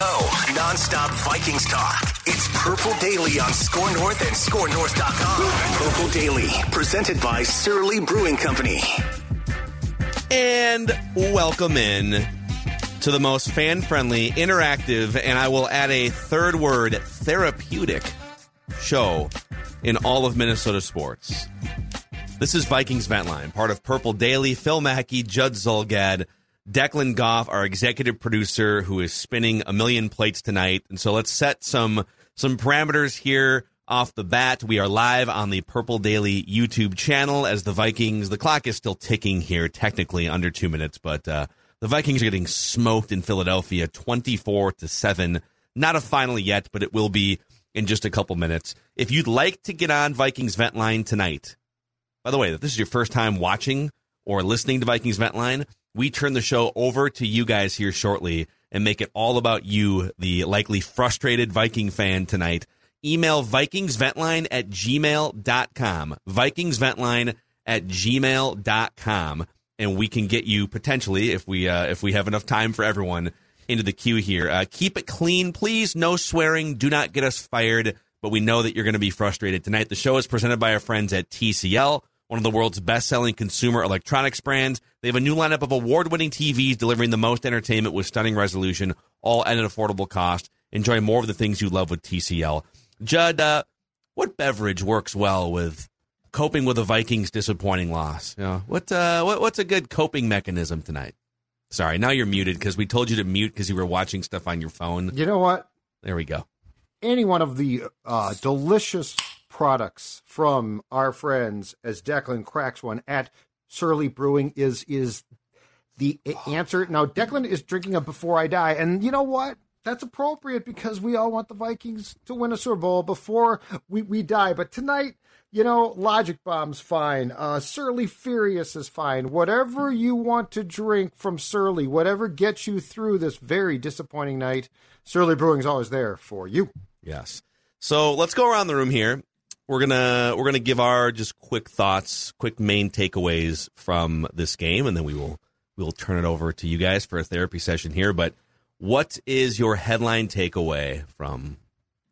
Oh, non-stop Vikings talk. It's Purple Daily on Score North and ScoreNorth.com. Purple Daily, presented by Surly Brewing Company. And welcome in to the most fan friendly, interactive, and I will add a third word therapeutic show in all of Minnesota sports. This is Vikings Vent Line, part of Purple Daily. Phil Mackey, Judd Zulgad, Declan Goff, our executive producer, who is spinning a million plates tonight. And so let's set some some parameters here off the bat. We are live on the Purple Daily YouTube channel as the Vikings. The clock is still ticking here, technically under two minutes, but uh, the Vikings are getting smoked in Philadelphia, twenty-four to seven. Not a final yet, but it will be in just a couple minutes. If you'd like to get on Vikings Vent Line tonight, by the way, if this is your first time watching or listening to Vikings Vent Line, we turn the show over to you guys here shortly and make it all about you, the likely frustrated Viking fan tonight. Email VikingsVentline at gmail.com. VikingsVentline at gmail.com. And we can get you potentially, if we uh, if we have enough time for everyone, into the queue here. Uh, keep it clean, please. No swearing. Do not get us fired. But we know that you're going to be frustrated tonight. The show is presented by our friends at TCL one of the world's best selling consumer electronics brands. They have a new lineup of award winning TVs delivering the most entertainment with stunning resolution, all at an affordable cost. Enjoy more of the things you love with TCL. Judd, uh, what beverage works well with coping with the Vikings' disappointing loss? You know, what, uh, what, what's a good coping mechanism tonight? Sorry, now you're muted because we told you to mute because you were watching stuff on your phone. You know what? There we go. Any one of the uh, delicious products from our friends as Declan cracks one at Surly Brewing is is the answer. Now Declan is drinking a Before I Die, and you know what? That's appropriate because we all want the Vikings to win a Super Bowl before we, we die. But tonight, you know, Logic Bomb's fine. Uh, Surly Furious is fine. Whatever you want to drink from Surly, whatever gets you through this very disappointing night, Surly Brewing's always there for you. Yes. So let's go around the room here we're gonna we're gonna give our just quick thoughts, quick main takeaways from this game, and then we will we will turn it over to you guys for a therapy session here. But what is your headline takeaway from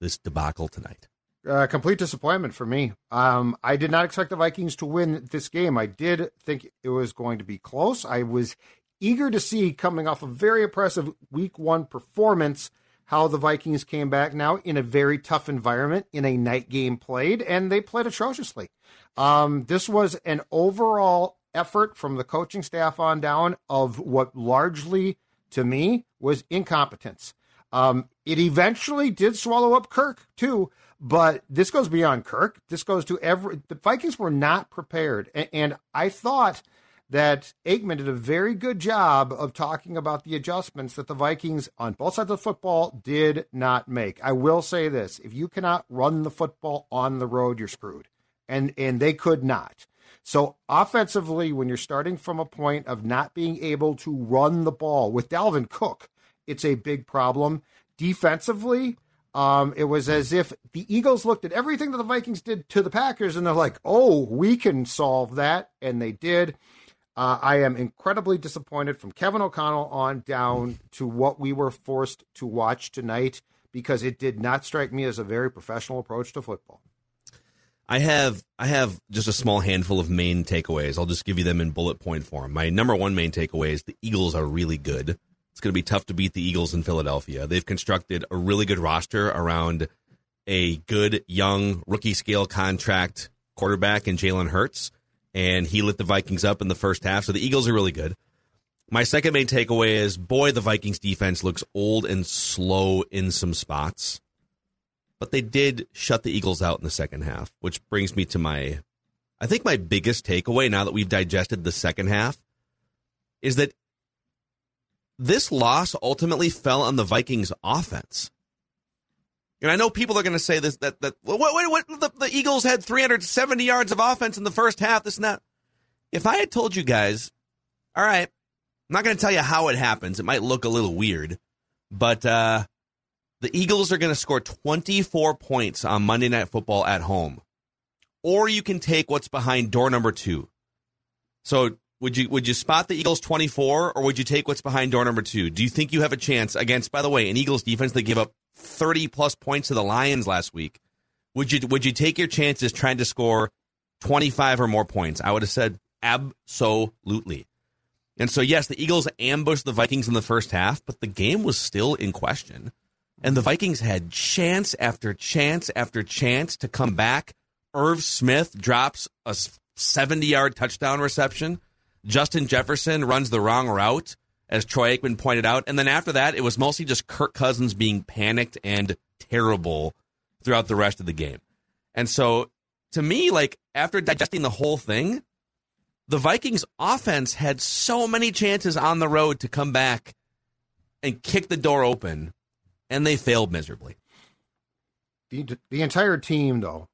this debacle tonight? Uh, complete disappointment for me. Um, I did not expect the Vikings to win this game. I did think it was going to be close. I was eager to see coming off a very impressive Week One performance how the Vikings came back now in a very tough environment in a night game played, and they played atrociously. Um, this was an overall effort from the coaching staff on down of what largely, to me, was incompetence. Um, it eventually did swallow up Kirk too, but this goes beyond Kirk. This goes to every. The Vikings were not prepared, and, and I thought that Aikman did a very good job of talking about the adjustments that the Vikings on both sides of the football did not make. I will say this if you cannot run the football on the road, you're screwed. And and they could not. So offensively, when you're starting from a point of not being able to run the ball with Dalvin Cook, it's a big problem. Defensively, um, it was as if the Eagles looked at everything that the Vikings did to the Packers and they're like, oh, we can solve that. And they did. Uh, I am incredibly disappointed from Kevin O'Connell on down to what we were forced to watch tonight because it did not strike me as a very professional approach to football. I have I have just a small handful of main takeaways. I'll just give you them in bullet point form. My number one main takeaway is the Eagles are really good. it's going to be tough to beat the Eagles in Philadelphia. They've constructed a really good roster around a good young rookie scale contract quarterback in Jalen Hurts, and he lit the Vikings up in the first half. So the Eagles are really good. My second main takeaway is boy, the Vikings defense looks old and slow in some spots. But they did shut the Eagles out in the second half, which brings me to my, I think my biggest takeaway now that we've digested the second half is that this loss ultimately fell on the Vikings offense. And I know people are going to say this that that what, what, what the, the, Eagles had 370 yards of offense in the first half. This and that. If I had told you guys, all right, I'm not going to tell you how it happens. It might look a little weird, but uh, the Eagles are going to score 24 points on Monday Night Football at home, or you can take what's behind door number two. So would you would you spot the Eagles 24, or would you take what's behind door number two? Do you think you have a chance against? By the way, an Eagles defense that gave up 30 plus points to the Lions last week. Would you would you take your chances trying to score 25 or more points? I would have said absolutely. And so, yes, the Eagles ambushed the Vikings in the first half, but the game was still in question. And the Vikings had chance after chance after chance to come back. Irv Smith drops a 70 yard touchdown reception. Justin Jefferson runs the wrong route, as Troy Aikman pointed out. And then after that, it was mostly just Kirk Cousins being panicked and terrible throughout the rest of the game. And so, to me, like after digesting the whole thing, the Vikings offense had so many chances on the road to come back and kick the door open, and they failed miserably. The, the entire team, though,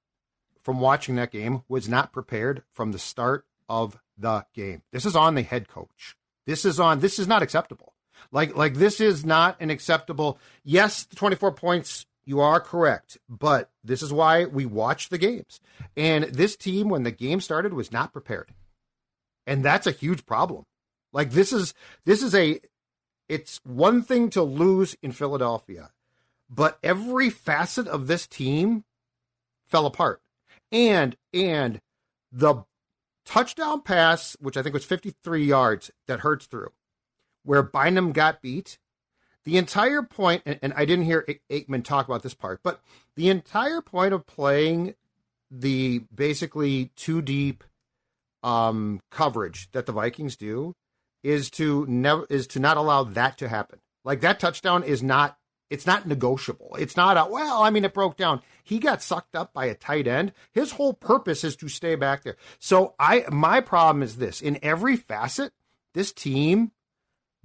from watching that game, was not prepared from the start of the game. This is on the head coach. This is on. This is not acceptable. Like like this is not an acceptable. Yes, the 24 points. You are correct, but this is why we watch the games. And this team, when the game started, was not prepared and that's a huge problem. Like this is this is a it's one thing to lose in Philadelphia, but every facet of this team fell apart. And and the touchdown pass, which I think was 53 yards that Hurts threw, where Bynum got beat, the entire point, and, and I didn't hear Aikman talk about this part, but the entire point of playing the basically two deep um, coverage that the Vikings do is to never is to not allow that to happen. Like that touchdown is not it's not negotiable. It's not a well, I mean it broke down. He got sucked up by a tight end. His whole purpose is to stay back there. So I my problem is this. In every facet, this team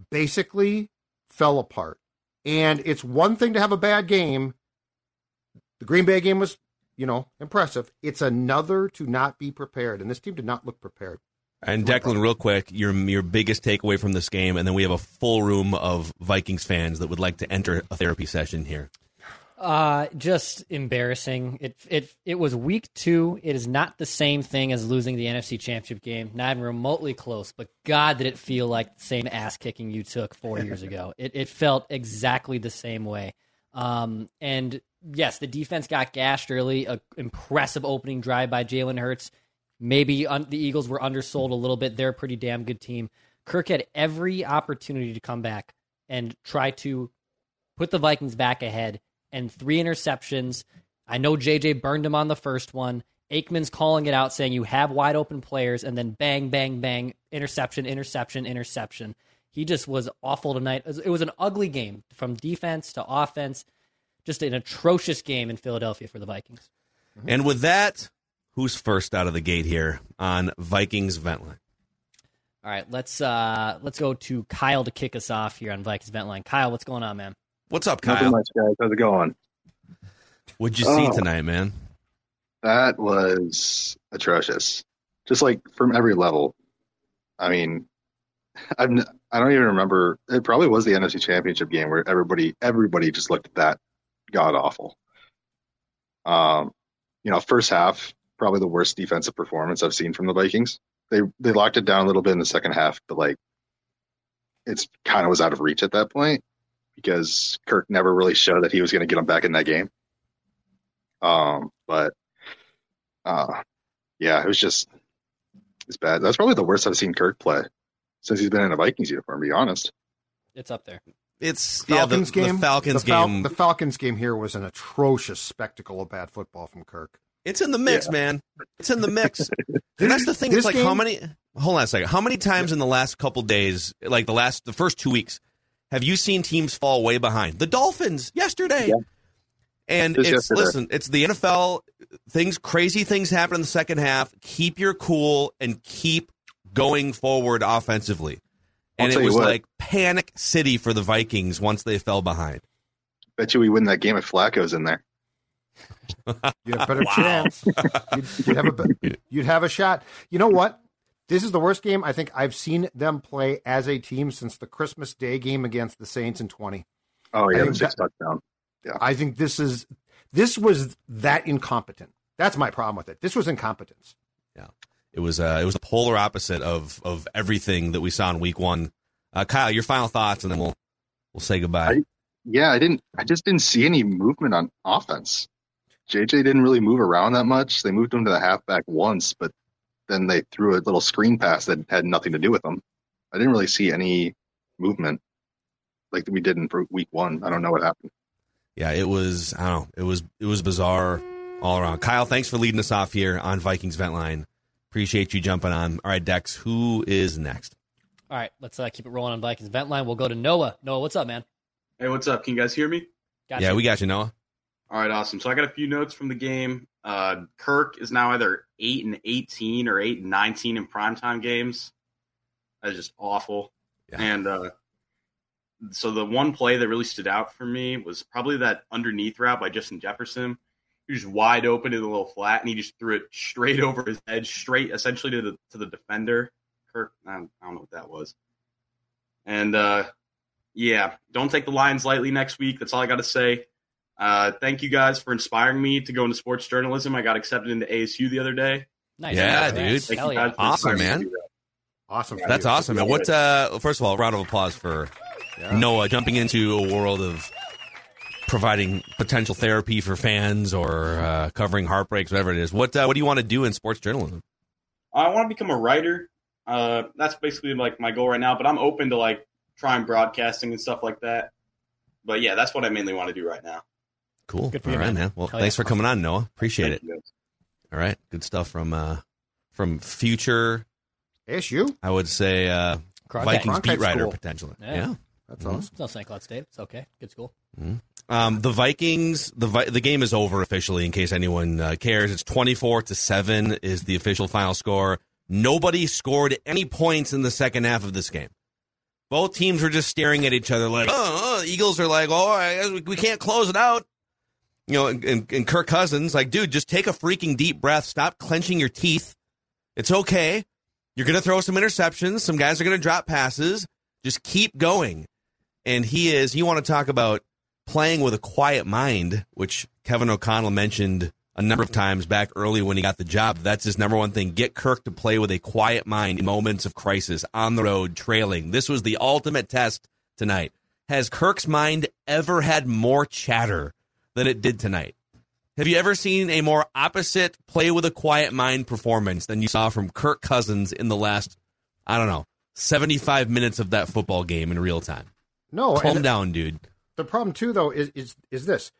basically fell apart. And it's one thing to have a bad game. The Green Bay game was you know, impressive. It's another to not be prepared, and this team did not look prepared. And Declan, real quick, your your biggest takeaway from this game, and then we have a full room of Vikings fans that would like to enter a therapy session here. Uh, just embarrassing. It it it was week two. It is not the same thing as losing the NFC Championship game, not even remotely close. But God, did it feel like the same ass kicking you took four years ago? It it felt exactly the same way. Um, and yes, the defense got gashed early. A impressive opening drive by Jalen Hurts. Maybe un- the Eagles were undersold a little bit. They're a pretty damn good team. Kirk had every opportunity to come back and try to put the Vikings back ahead. And three interceptions. I know JJ burned him on the first one. Aikman's calling it out, saying you have wide open players, and then bang, bang, bang, interception, interception, interception. He just was awful tonight. It was an ugly game from defense to offense just an atrocious game in Philadelphia for the Vikings. And with that, who's first out of the gate here on Vikings Ventline? All right, let's uh let's go to Kyle to kick us off here on Vikings Ventline. Kyle, what's going on, man? What's up, Kyle? Nothing much, guys. How's it going? What'd you see oh, tonight, man? That was atrocious. Just like from every level. I mean, I'm I don't even remember. It probably was the NFC Championship game where everybody everybody just looked at that god awful. Um, you know, first half probably the worst defensive performance I've seen from the Vikings. They they locked it down a little bit in the second half, but like it's kind of was out of reach at that point because Kirk never really showed that he was going to get them back in that game. Um, but uh, yeah, it was just it's bad. That's probably the worst I've seen Kirk play since he's been in a Vikings uniform. To be honest. It's up there. It's Falcons yeah, the, game. The Falcons the Fal- game. The Falcons game here was an atrocious spectacle of bad football from Kirk. It's in the mix, man. It's in the mix. and that's the thing. This It's like how many? Hold on a second. How many times in the last couple days, like the last, the first two weeks, have you seen teams fall way behind? The Dolphins yesterday. Yeah. And it's listen, it's the NFL. Things crazy things happen in the second half. Keep your cool and keep going forward offensively. And it was what. like panic city for the Vikings once they fell behind. Bet you we win that game if Flacco's in there. You have a better Wow. chance. You'd, you'd have a you'd have a shot. You know what? This is the worst game I think I've seen them play as a team since the Christmas Day game against the Saints in twenty. Oh yeah, think six that- touchdown. I think this is this was that incompetent. That's my problem with it. This was incompetence. Yeah, it was uh, it was the polar opposite of of everything that we saw in week one. Uh, Kyle, your final thoughts, and then we'll we'll say goodbye. I- Yeah, I didn't. I just didn't see any movement on offense. JJ didn't really move around that much. They moved him to the halfback once, but then they threw a little screen pass that had nothing to do with them. I didn't really see any movement like we did in for week one. I don't know what happened. yeah, it was I don't know, it was it was bizarre all around. Kyle, thanks for leading us off here on Vikings Vent Line. Appreciate you jumping on. All right, Dex, who is next? All right, let's uh, keep it rolling on Vikings vent line. We'll go to Noah. Noah, what's up, man? Hey, what's up? Can you guys hear me? Got yeah, you. we got you, Noah. All right, awesome. So I got a few notes from the game. Uh, Kirk is now either eight and eighteen or eight and nineteen in primetime games. That's just awful. Yeah. And uh, so the one play that really stood out for me was probably that underneath route by Justin Jefferson. He was wide open in the little flat, and he just threw it straight over his head, straight essentially to the to the defender. Kirk, I don't, I don't know what that was. And uh, yeah, don't take the Lions lightly next week. That's all I got to say. Uh, thank you guys for inspiring me to go into sports journalism. I got accepted into ASU the other day. Nice. Yeah, Congrats. dude. Thank Hell you yeah. guys for Awesome, man. me to do that. Awesome. That's awesome. man. what? Uh, first of all, round of applause for Noah jumping into a world of providing potential therapy for fans or uh, covering heartbreaks, whatever it is. What uh, What do you want to do in sports journalism? I want to become a writer. Uh, that's basically like my goal right now. But I'm open to like trying broadcasting and stuff like that. But yeah, that's what I mainly want to do right now. Cool. Good for All you, right, man. man. Well, Hell thanks yeah. for coming on, Noah. Appreciate Thank it. you. All right, good stuff from uh, from future. ASU. I would say uh, Cronkite. Vikings Cronkite beat writer school. potentially. Yeah. yeah. That's Mhm. awesome. It's not St. Cloud State. It's okay. Good school. Um, the Vikings, the Vi- the game is over officially. In case anyone uh, cares, it's twenty four to seven is the official final score. Nobody scored any points in the second half of this game. Both teams were just staring at each other like, oh, oh." Eagles are like, oh, I guess we, we can't close it out. You know, and, and, and Kirk Cousins like, dude, just take a freaking deep breath. Stop clenching your teeth. It's okay. You're gonna throw some interceptions. Some guys are gonna drop passes. Just keep going. And he is. You want to talk about playing with a quiet mind, which Kevin O'Connell mentioned a number of times back early when he got the job. That's his number one thing. Get Kirk to play with a quiet mind in moments of crisis, on the road, trailing. This was the ultimate test tonight. Has Kirk's mind ever had more chatter than it did tonight? Have you ever seen a more opposite play with a quiet mind performance than you saw from Kirk Cousins in the last, I don't know, 75 minutes of that football game in real time? No, Calm down, dude. the problem too, though, is is is this,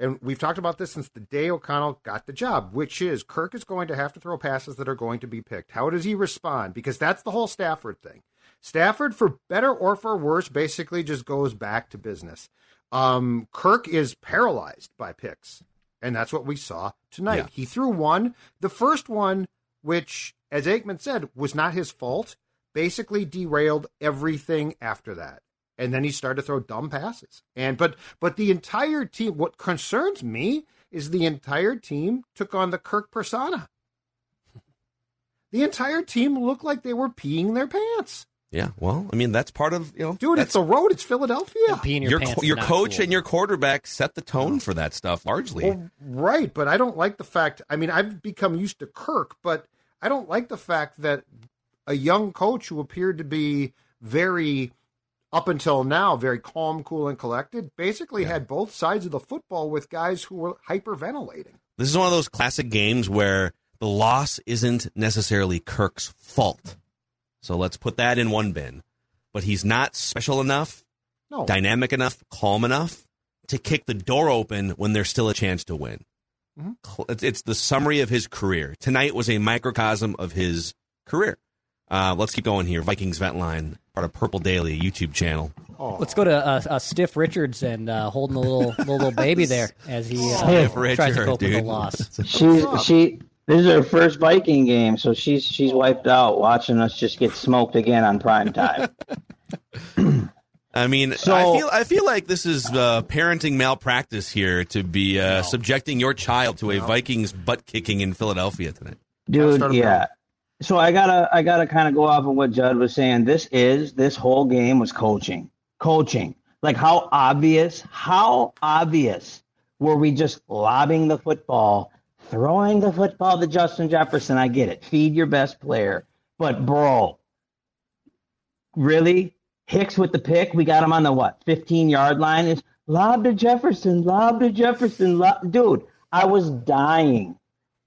and we've talked about this since the day O'Connell got the job, which is Kirk is going to have to throw passes that are going to be picked. How does he respond? Because that's the whole Stafford thing. Stafford, for better or for worse, basically just goes back to business. Um, Kirk is paralyzed by picks, and that's what we saw tonight. Yeah. He threw one, the first one, which, as Aikman said, was not his fault. Basically, derailed everything after that and then he started to throw dumb passes. And but but the entire team. What concerns me is the entire team took on the Kirk persona. The entire team looked like they were peeing their pants, Yeah, well, I mean that's part of you know, dude. It's the road. It's Philadelphia. Your, your pants co- your coach cool. and your quarterback set the tone for that stuff largely. Well, right, but I don't like the fact. I mean, I've become used to Kirk, but I don't like the fact that a young coach who appeared to be very, up until now, very calm, cool, and collected, basically had both sides of the football with guys who were hyperventilating. This is one of those classic games where the loss isn't necessarily Kirk's fault. So let's put that in one bin. But he's not special enough No. dynamic enough, calm enough to kick the door open when there's still a chance to win. Mhm. It's, it's the summary of his career. Tonight was a microcosm of his career. Uh, let's keep going here. Vikings Vent Line, part of Purple Daily YouTube channel. Oh. Let's go to uh, uh, Stiff Richards and uh, holding a little, little little baby there as he uh, Stiff tries to Richard, cope with the loss. She's she. This is her first Viking game, so she's she's wiped out watching us just get smoked again on prime time. I mean, So- I feel I feel like this is uh, parenting malpractice here to be uh, subjecting your child to a Vikings butt kicking in Philadelphia tonight. Dude, start a yeah. So I gotta I gotta kind of go off of what Judd was saying. This is this whole game was coaching, coaching. Like how obvious, how obvious were we just lobbing the football, throwing the football to Justin Jefferson? I get it. Feed your best player, but bro, really? Hicks with the pick. We got him on the what? 15 yard line. Is lob to Jefferson, lob to Jefferson. Lob. Dude, I was dying.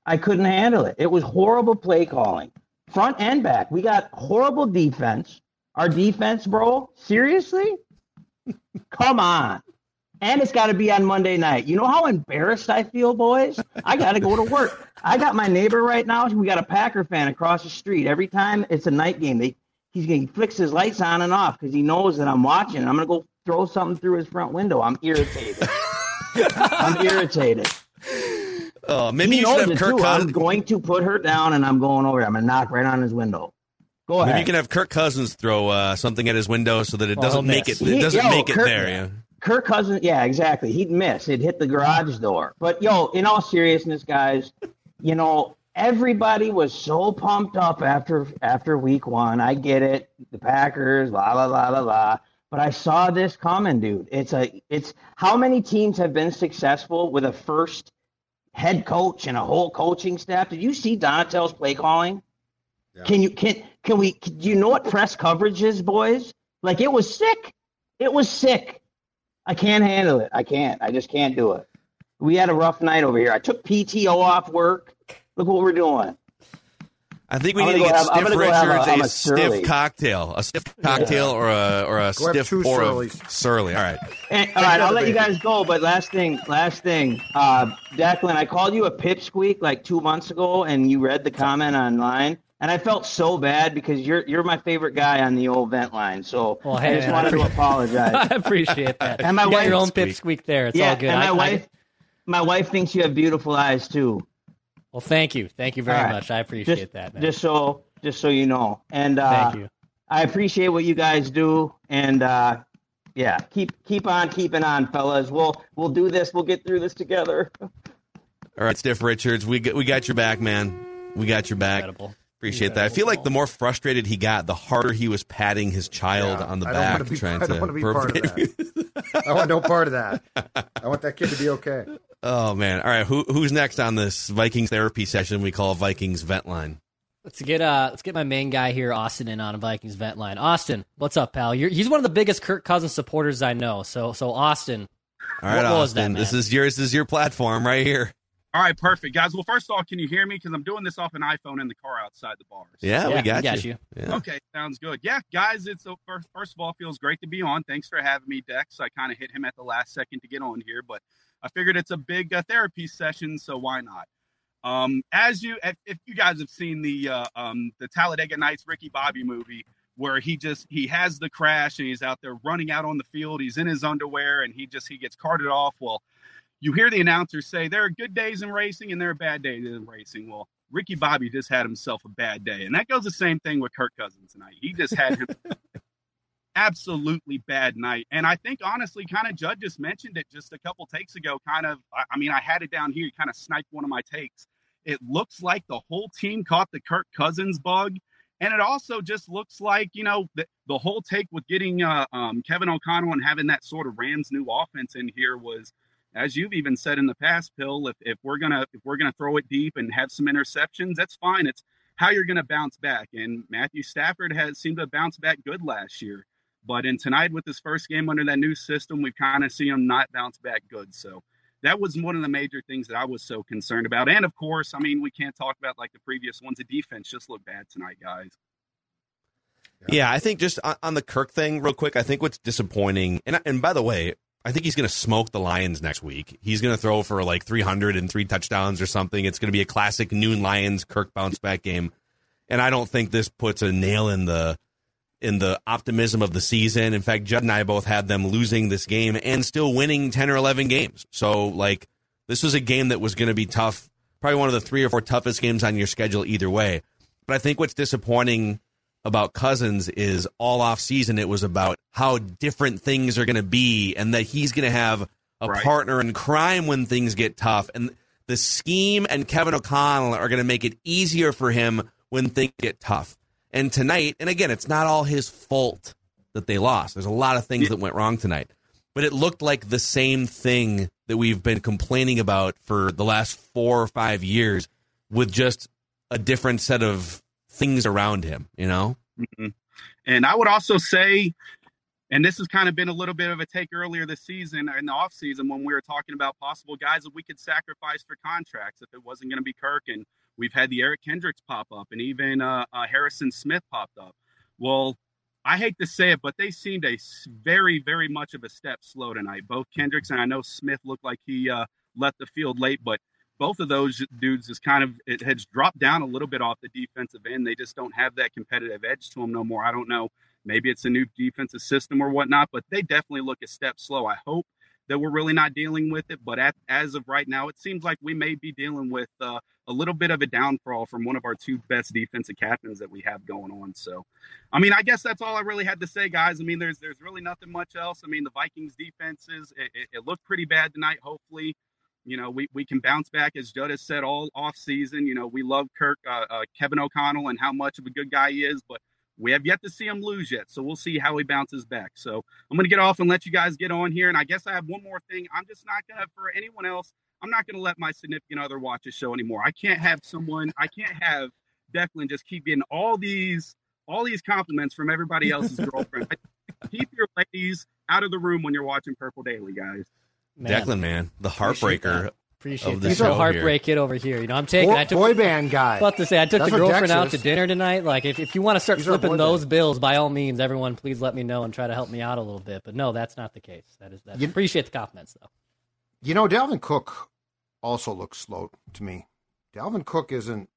I couldn't handle it. It was horrible play calling, front and back. We got horrible defense. Our defense, bro, seriously? Come on. And it's got to be on Monday night. You know how embarrassed I feel, boys? I got to go to work. I got my neighbor right now. We got a Packer fan across the street. Every time it's a night game, they, he's gonna, he flicks his lights on and off because he knows that I'm watching. I'm going to go throw something through his front window. I'm irritated. I'm irritated. Oh, maybe he you should have Kirk too. I'm Cousins. going to put her down, and I'm going over. I'm going to knock right on his window. Go ahead. Maybe you can have Kirk Cousins throw uh, something at his window so that it doesn't he'll make it. It doesn't yo, make it Kirk- there. Yeah. Kirk Cousins, yeah, exactly. He'd miss. It'd hit the garage door. But yo, in all seriousness, guys, you know, everybody was so pumped up after after week one. I get it. The Packers, la la la la la. But I saw this coming, dude. It's a it's how many teams have been successful with a first head coach and a whole coaching staff? Did you see Donatell's play calling? Can you can can we can, do you know what press coverage is, boys? Like it was sick. It was sick. I can't handle it. I can't. I just can't do it. We had a rough night over here. I took PTO off work. Look what we're doing. I think we I'm need to get go have- Stiff gonna have a- Richards I'm a, a stiff cocktail, a stiff cocktail or a or a Go stiff two pour Surlys. of Surly. All right. And, all right, I'll let you guys go. But last thing, last thing, uh, Declan, I called you a pipsqueak like two months ago, and you read the comment online, and I felt so bad because you're you're my favorite guy on the old vent line. So Well, I hey, just man, wanted to apologize. I appreciate that. And my you got your wife- own pipsqueak there. It's yeah, all good. and my I- I- wife, my wife thinks you have beautiful eyes too. well, thank you. Thank you very All right. much. I appreciate just, that, man. Just so, just so you know, and uh, thank you. I appreciate what you guys do, and uh, yeah, keep keep on keeping on, fellas. We'll we'll do this. We'll get through this together. All right, Stiff Richards, we got, we got your back, man. We got your back. Incredible. Appreciate that. I feel like the more frustrated he got, the harder he was patting his child Yeah, on the I don't back, wanna be- trying I don't to. wanna be part of that. I want no part of that. I want that kid to be okay. oh man! All right, who who's next on this Vikings therapy session we call Vikings Vent Line? Let's get uh let's get my main guy here, Austin, in on a Vikings vent line. Austin, what's up, pal? You're, he's one of the biggest Kirk Cousins supporters I know. So so Austin, All right, What was that, Austin, this man? is yours. This is your platform right here. All right, perfect, guys. Well, first of all, can you hear me? Because I'm doing this off an iPhone in the car outside the bars. Yeah, Yeah, we got, we got you. Yeah. Okay, sounds good. Yeah, guys, it's a, first, first of all, feels great to be on. Thanks for having me, Dex. I kind of hit him at the last second to get on here, but I figured it's a big uh, therapy session, so why not? Um, as you, if, if you guys have seen the uh, um, the Talladega Nights Ricky Bobby movie, where he just he has the crash and he's out there running out on the field, he's in his underwear and he just he gets carted off. Well, you hear the announcers say there are good days in racing and there are bad days in racing. Well, Ricky Bobby just had himself a bad day, and that goes the same thing with Kirk Cousins tonight. He just had him absolutely bad night, and I think honestly, kind of Judd just mentioned it just a couple takes ago. Kind of, I, mean, I had it down here. He kind of sniped one of my takes. It looks like the whole team caught the Kirk Cousins bug. And it also just looks like, you know, the, the whole take with getting uh, um, Kevin O'Connell and having that sort of Rams new offense in here was, as you've even said in the past, Phil, if, if we're gonna if we're gonna throw it deep and have some interceptions, that's fine. It's how you're gonna bounce back. And Matthew Stafford has seemed to bounce back good last year. But in tonight with his first game under that new system, we've kind of seen him not bounce back good. So that was one of the major things that I was so concerned about. And of course, I mean, we can't talk about like the previous ones. The defense just looked bad tonight, guys. Yeah, I think just on, on the Kirk thing, real quick. I think what's disappointing, and and by the way, I think he's going to smoke the Lions next week. He's going to throw for like 300 and three touchdowns or something. It's going to be a classic noon Lions Kirk bounce back game, and I don't think this puts a nail in the in the optimism of the season. In fact, Judd and I both had them losing this game and still winning 10 or 11 games. So like this was a game that was going to be tough, probably one of the three or four toughest games on your schedule either way. But I think what's disappointing about Cousins is all off season it was about how different things are going to be and that he's going to have a Right. partner in crime when things get tough and the scheme and Kevin O'Connell are going to make it easier for him when things get tough. And tonight, and again, it's not all his fault that they lost. There's a lot of things that went wrong tonight. But it looked like the same thing that we've been complaining about for the last 4 or 5 years with just a different set of things around him, you know? Mhm. And I would also say, and this has kind of been a little bit of a take earlier this season in the offseason when we were talking about possible guys that we could sacrifice for contracts if it wasn't going to be Kirk. And we've had the Eric Kendricks pop up and even uh, uh, Harrison Smith popped up. Well, I hate to say it, but they seemed a very, very much of a step slow tonight. Both Kendricks and I know Smith looked like he uh, left the field late, but both of those dudes is kind of it has dropped down a little bit off the defensive end. They just don't have that competitive edge to them no more. I don't know. Maybe it's a new defensive system or whatnot, but they definitely look a step slow. I hope that we're really not dealing with it, but at, as of right now, it seems like we may be dealing with uh, a little bit of a downfall from one of our two best defensive captains that we have going on. So, I mean, I guess that's all I really had to say, guys. I mean, there's there's really nothing much else. I mean, the Vikings defenses it, it, it looked pretty bad tonight. Hopefully, you know, we, we can bounce back, as Judd has said all off season. You know, we love Kirk, uh, uh, Kevin O'Connell, and how much of a good guy he is, but we have yet to see him lose yet. So we'll see how he bounces back. So I'm going to get off and let you guys get on here. And I guess I have one more thing. I'm just not going to, for anyone else, I'm not going to let my significant other watch this show anymore. I can't have someone, I can't have Declan just keep getting all these, all these compliments from everybody else's girlfriend. Keep your ladies out of the room when you're watching Purple Daily, guys. Man, Declan, man, the Appreciate heartbreaker. that. Appreciate of that. the He's a show heartbreak kid over here. You know, I'm taking. Boy, I took boy band guy. about to say I took That's the what girlfriend Dex out is. to dinner tonight. Like, if, if you want to start These are flipping those bands. bills, by all means, everyone, please let me know and try to help me out a little bit. But no, that's not the case. That is that. You- appreciate the compliments though. You know, Dalvin Cook also looks slow to me. Dalvin Cook isn't,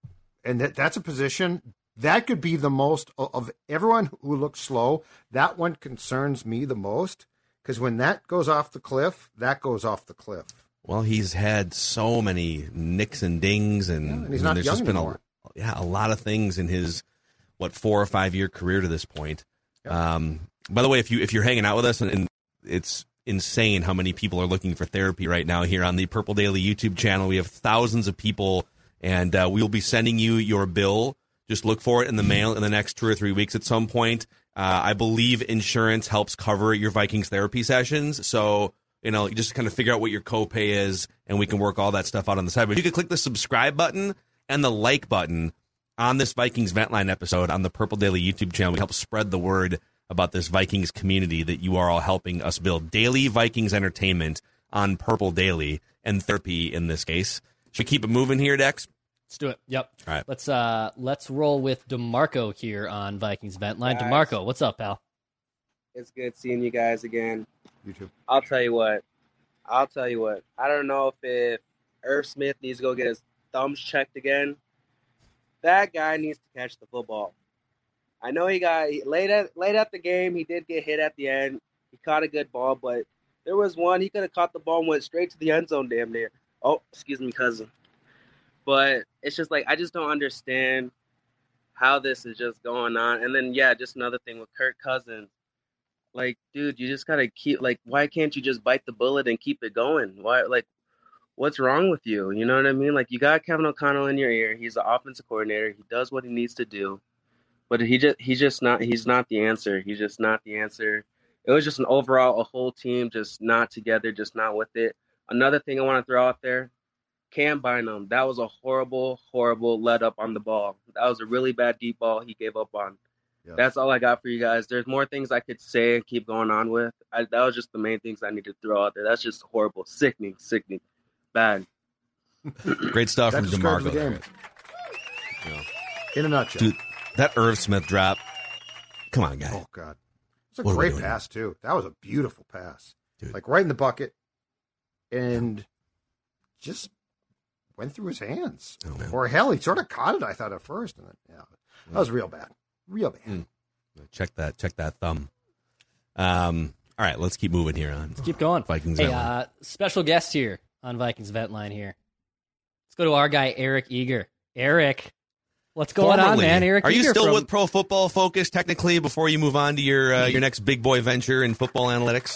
and that, that's a position that could be the most of- of everyone who looks slow. That one concerns me the most because when that goes off the cliff, that goes off the cliff. Well, he's had so many nicks and dings, and, Yeah, and he's not there's young just been anymore. a yeah a lot of things in his what four or five year career to this point. Um, by the way, if you if you're hanging out with us, and, and it's insane how many people are looking for therapy right now here on the Purple Daily YouTube channel. We have thousands of people, and uh, we'll be sending you your bill. Just look for it in the mail in the next two or three weeks at some point. Uh, I believe insurance helps cover your Vikings therapy sessions, so you know you just kind of figure out what your copay is, and we can work all that stuff out on the side. But you could click the subscribe button and the like button on this Vikings Ventline episode on the Purple Daily YouTube channel. We help spread the word about this Vikings community that you are all helping us build. Daily Vikings entertainment on Purple Daily and therapy in this case. Should we keep it moving here, Dex? Let's do it. Yep. All right. Let's uh let's roll with Demarco here on Vikings Vent Line. Guys. Demarco, what's up, pal? It's good seeing you guys again. You too. I'll tell you what. I'll tell you what. I don't know if if Irv Smith needs to go get his thumbs checked again. That guy needs to catch the football. I know he got he- late at late at the game. He did get hit at the end. He caught a good ball, but there was one he could have caught the ball and went straight to the end zone. Damn near. Oh, excuse me, cousin. But it's just like I just don't understand how this is just going on. And then yeah, just another thing with Kirk Cousins. Like dude you just gotta keep like why can't you just bite the bullet and keep it going? Why like what's wrong with you? You know what i mean? Like you got kevin o'connell in your ear. He's the offensive coordinator. He does what he needs to do. But he just he's just not he's not the answer. He's just not the answer. It was just an overall a whole team just not together just not with it. Another thing i want to throw out there cam bynum that was a horrible horrible let up on the ball that was a really bad deep ball he gave up on Yes. that's all I got for you guys. There's more things I could say and keep going on with. I, that was just the main things I need to throw out there. That's just horrible, sickening, sickening, bad. Great stuff That from describes the DeMarco. Yeah. In a nutshell. Dude, that Irv Smith drop Come on, guy. Oh God, it's a What great doing pass too. That was a beautiful pass, Dude. like right in the bucket, and just went through his hands. Oh. Or hell, he sort of caught it. I thought at first, and then yeah, that was real bad, real bad. Mm. Check that. Check that thumb. Um. All right, let's keep moving here on. Let's keep going. Vikings. Hey, uh, special guest here on Vikings Vent Line here. Let's go to our guy Eric Eager. Eric, what's going on, man? Eric, are you still from- with Pro Football Focus technically before you move on to your uh, your next big boy venture in football analytics?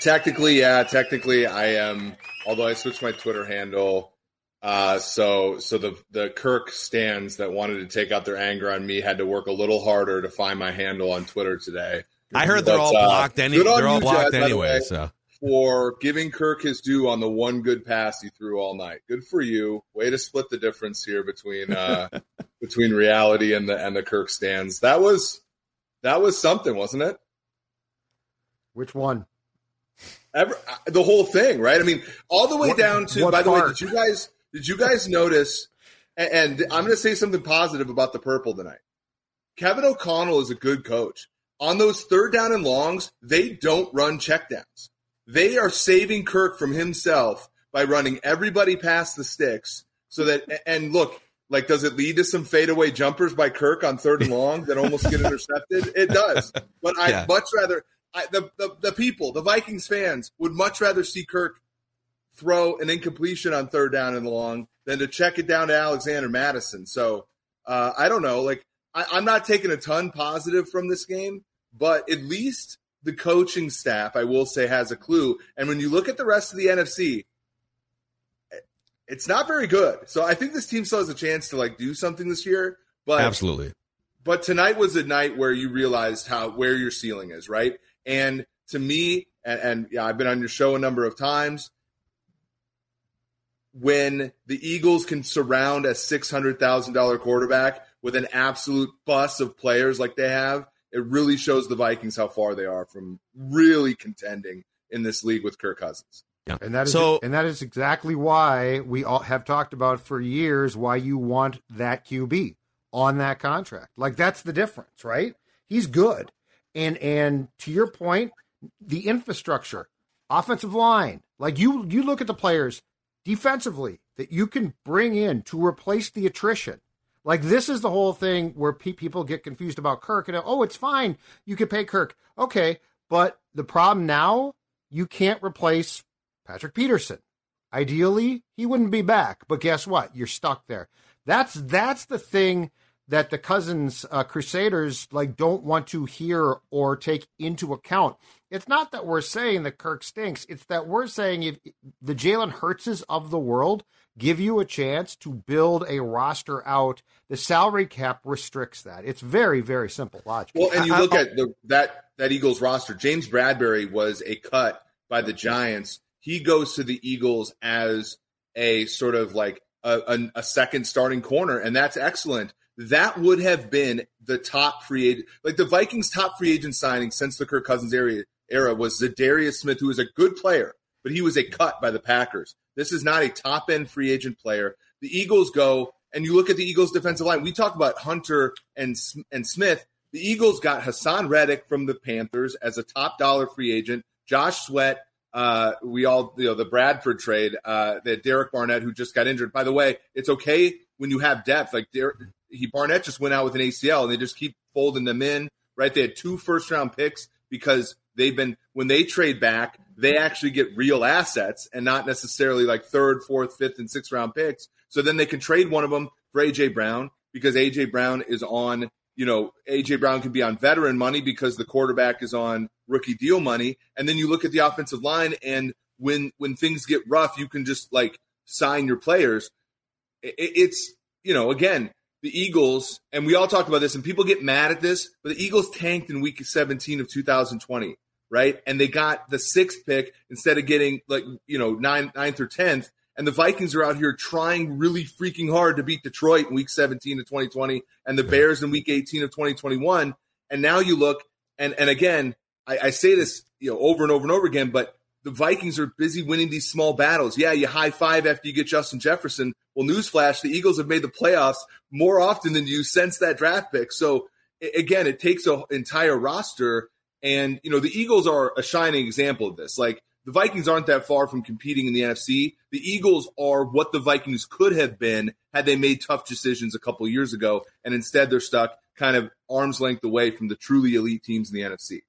Technically, yeah. Technically, I am. Although I switched my Twitter handle, uh, so so the the Kirk stands that wanted to take out their anger on me had to work a little harder to find my handle on Twitter today. I heard they're But, all uh, blocked. Any, they're all blocked Jazz, anyway. way, So for giving Kirk his due on the one good pass he threw all night. Good for you. Way to split the difference here between uh, between reality and the and the Kirk stands. That was that was something, wasn't it? Which one? Ever, uh, the whole thing, right? I mean, all the way What- down to. what By the way, did you guys did you guys notice? And, I'm going to say something positive about the purple tonight. Kevin O'Connell is a good coach. On those third down and longs, they don't run checkdowns. They are saving Kirk from himself by running everybody past the sticks. So that and look, like, does it lead to some fadeaway jumpers by Kirk on third and long that almost get intercepted? It does. But I'd Yeah. much rather I, the, the the people, the Vikings fans, would much rather see Kirk throw an incompletion on third down and long than to check it down to Alexander Mattison. So uh, I don't know. Like I, I'm not taking a ton positive from this game, but at least the coaching staff, I will say, has a clue. And when you look at the rest of the NFC, it's not very good. So I think this team still has a chance to like do something this year. But absolutely. but tonight was a night where you realized how where your ceiling is, right? And to me, and, and yeah, I've been on your show a number of times. When the Eagles can surround a six hundred thousand dollar quarterback with an absolute bus of players like they have, it really shows the Vikings how far they are from really contending in this league with Kirk Cousins. Yeah. And that is so. and that is exactly why we all have talked about for years why you want that QB on that contract. Like that's the difference, right? He's good. And and to your point, the infrastructure, offensive line, like you you look at the players defensively that you can bring in to replace the attrition. Like this is the whole thing where pe- people get confused about Kirk and oh, it's fine, you can pay Kirk. Okay, but the problem now, you can't replace Patrick Peterson. Ideally, he wouldn't be back, but guess what? You're stuck there. That's that's the thing that the Cousins uh, Crusaders like don't want to hear or take into account. It's not that we're saying that Kirk stinks. It's that we're saying if the Jalen Hurtses of the world give you a chance to build a roster out, the salary cap restricts that. It's very very simple logic. Well, and you look at the that that Eagles roster. James Bradberry was a cut by the Giants. He goes to the Eagles as a sort of like a, a, a second starting corner, and that's excellent. That would have been the top free agent, like the Vikings' top free agent signing since the Kirk Cousins era, era was Za'Darius Smith, who was a good player, but he was a cut by the Packers. This is not a top end free agent player. The Eagles go, and you look at the Eagles' defensive line. We talk about Hunter and and Smith. The Eagles got Haason Reddick from the Panthers as a top dollar free agent. Josh Sweat, uh, we all you know the Bradford trade, uh, that Derek Barnett who just got injured. By the way, it's okay when you have depth. Like Der- he Barnett just went out with an ACL, and they just keep folding them in. Right, they had two first round picks because they've been when they trade back, they actually get real assets and not necessarily like third, fourth, fifth, and sixth round picks. So then they can trade one of them for AJ Brown because AJ Brown is on you know, AJ Brown can be on veteran money because the quarterback is on rookie deal money. And then you look at the offensive line, and when when things get rough, you can just like sign your players. It, it's you know, again, the Eagles, and we all talk about this, and people get mad at this, but the Eagles tanked in Week 17 of 2020, right? And they got the sixth pick instead of getting like you know ninth, ninth or tenth. And the Vikings are out here trying really freaking hard to beat Detroit in week 17 of 2020 and the Bears in week 18 of 2021. And now you look, and, and again, I, I say this you know over and over and over again, but the Vikings are busy winning these small battles. Yeah, you high five after you get Justin Jefferson. Well, newsflash, the Eagles have made the playoffs more often than you since that draft pick. So again, it takes an entire roster. And, you know, the Eagles are a shining example of this. Like, the Vikings aren't that far from competing in the NFC. The Eagles are what the Vikings could have been had they made tough decisions a couple years ago. And instead, they're stuck kind of arm's length away from the truly elite teams in the NFC.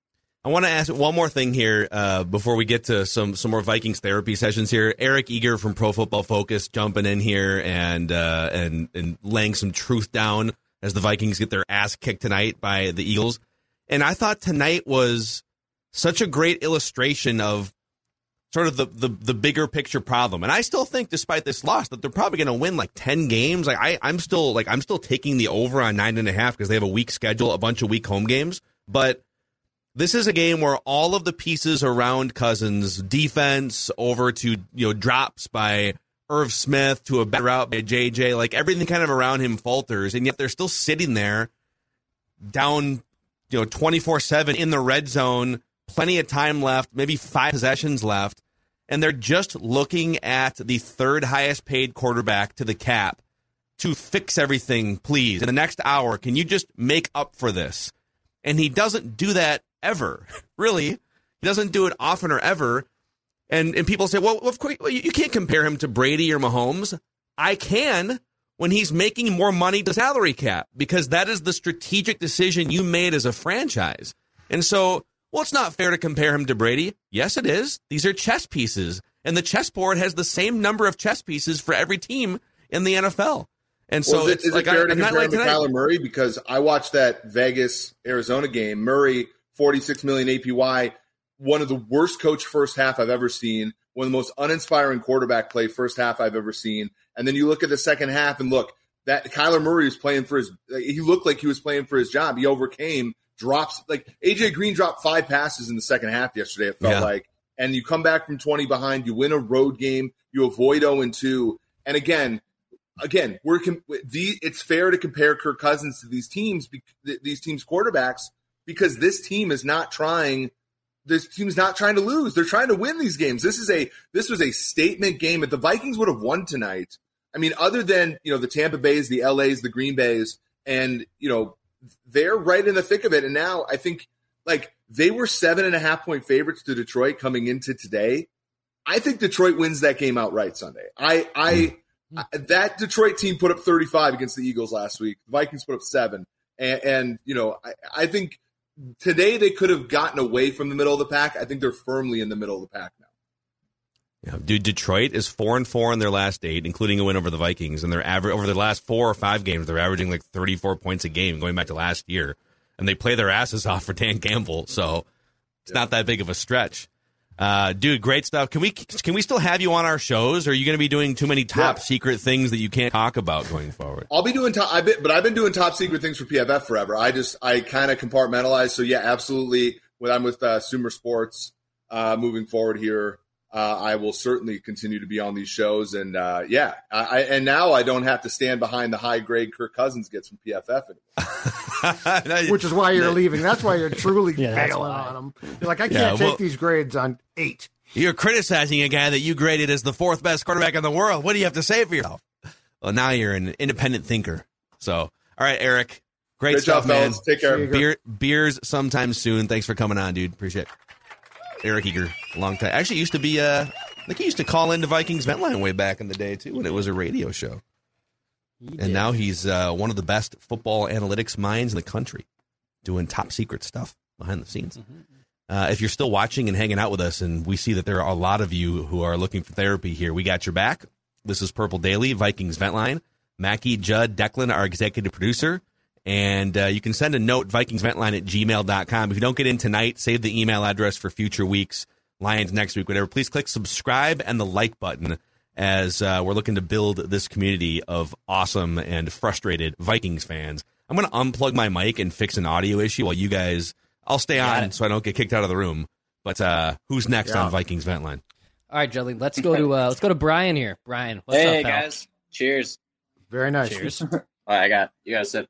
I want to ask one more thing here uh, before we get to some some more Vikings therapy sessions here. Eric Eager from Pro Football Focus jumping in here and uh, and and laying some truth down as the Vikings get their ass kicked tonight by the Eagles. And I thought tonight was such a great illustration of sort of the, the the bigger picture problem. And I still think, despite this loss, that they're probably going to win like ten games. Like I, I'm still like I'm still taking the over on nine and a half because they have a weak schedule, a bunch of weak home games. But this is a game where all of the pieces around Cousins, defense over to you know drops by Irv Smith to a better route by JJ, like everything kind of around him falters, and yet they're still sitting there down, you know, twenty four seven in the red zone, plenty of time left, maybe five possessions left, and they're just looking at the third highest paid quarterback to the cap to fix everything, please. In the next hour, can you just make up for this? And he doesn't do that ever. Really, he doesn't do it often or ever. And and people say, well, of course, you can't compare him to Brady or Mahomes. I can when he's making more money to salary cap because that is the strategic decision you made as a franchise. And so, well, it's not fair to compare him to Brady. Yes, it is. These are chess pieces, and the chessboard has the same number of chess pieces for every team in the NFL. And so, Well, is it, it's is like it fair I, to I'm compare like him to. Kyler Murray? Because I watched that Vegas Arizona game. Murray, 46 million APY, one of the worst coach first half I've ever seen, one of the most uninspiring quarterback play first half I've ever seen. And then you look at the second half and look, that Kyler Murray was playing for his, he looked like he was playing for his job. He overcame drops, like AJ Green dropped five passes in the second half yesterday, it felt Yeah. like. And you come back from 20 behind, you win a road game, you avoid 0 and 2. And again, again, we're com- the, it's fair to compare Kirk Cousins to these teams, these teams' quarterbacks, because this team is not trying. This team's not trying to lose; they're trying to win these games. This is a this was a statement game. If the Vikings would have won tonight, I mean, other than you know the Tampa Bays, the LA's, the Green Bays, and you know they're right in the thick of it. And now I think like they were seven and a half point favorites to Detroit coming into today. I think Detroit wins that game outright Sunday. I, I, hmm. I that Detroit team put up 35 against the Eagles last week. The Vikings put up seven, and, and you know I, I think today they could have gotten away from the middle of the pack. I think they're firmly in the middle of the pack now. Yeah, dude, Detroit is four and four in their last eight, including a win over the Vikings, and they're average over the last four or five games. They're averaging like thirty four points a game, going back to last year, and they play their asses off for Dan Campbell. So it's not that big of a stretch. Uh, dude, great stuff. Can we can we still have you on our shows? Or are you going to be doing too many top Yeah. secret things that you can't talk about going forward? I'll be doing top, I've been, but I've been doing top secret things for PFF forever. I just I kind of compartmentalize. So yeah, absolutely. When I'm with uh, Sumer Sports, uh, moving forward here, uh, I will certainly continue to be on these shows. And uh, yeah, I, I, and now I don't have to stand behind the high grade Kirk Cousins gets from PFF anymore. Which is why you're leaving. That's why you're truly Yeah, bailing on them. You're like, I can't Yeah, take well- these grades on eight. You're criticizing a guy that you graded as the fourth best quarterback in the world. What do you have to say for yourself? Well, now you're an independent thinker. So, all right, Eric, great Great stuff, job, man. fellas. Take care. See. Beer, beers sometime soon. Thanks for coming on, dude. Appreciate it. Eric Eager, long time. Actually, used to be. Uh, I think he used to call into Vikings Vent Line way back in the day too, when it was a radio show. and now he's uh, one of the best football analytics minds in the country, doing top secret stuff behind the scenes. Uh, if you're still watching and hanging out with us, and we see that there are a lot of you who are looking for therapy here, we got your back. This is Purple Daily, Vikings Vent Line. Mackey, Judd, Declan, our executive producer. And uh, you can send a note, vikingsventline at gmail.com. If you don't get in tonight, save the email address for future weeks, Lions next week, whatever. Please click subscribe and the like button as uh, we're looking to build this community of awesome and frustrated Vikings fans. I'm going to unplug my mic and fix an audio issue while you guys. I'll stay Got on it. so I don't get kicked out of the room. But uh, who's next Yeah. on Vikings Vent Line? All right, Jelly. Let's go to uh, let's go to Brian here. Brian, what's hey up, pal? guys, cheers. Very nice. Cheers. All right, I got you. Got a sip.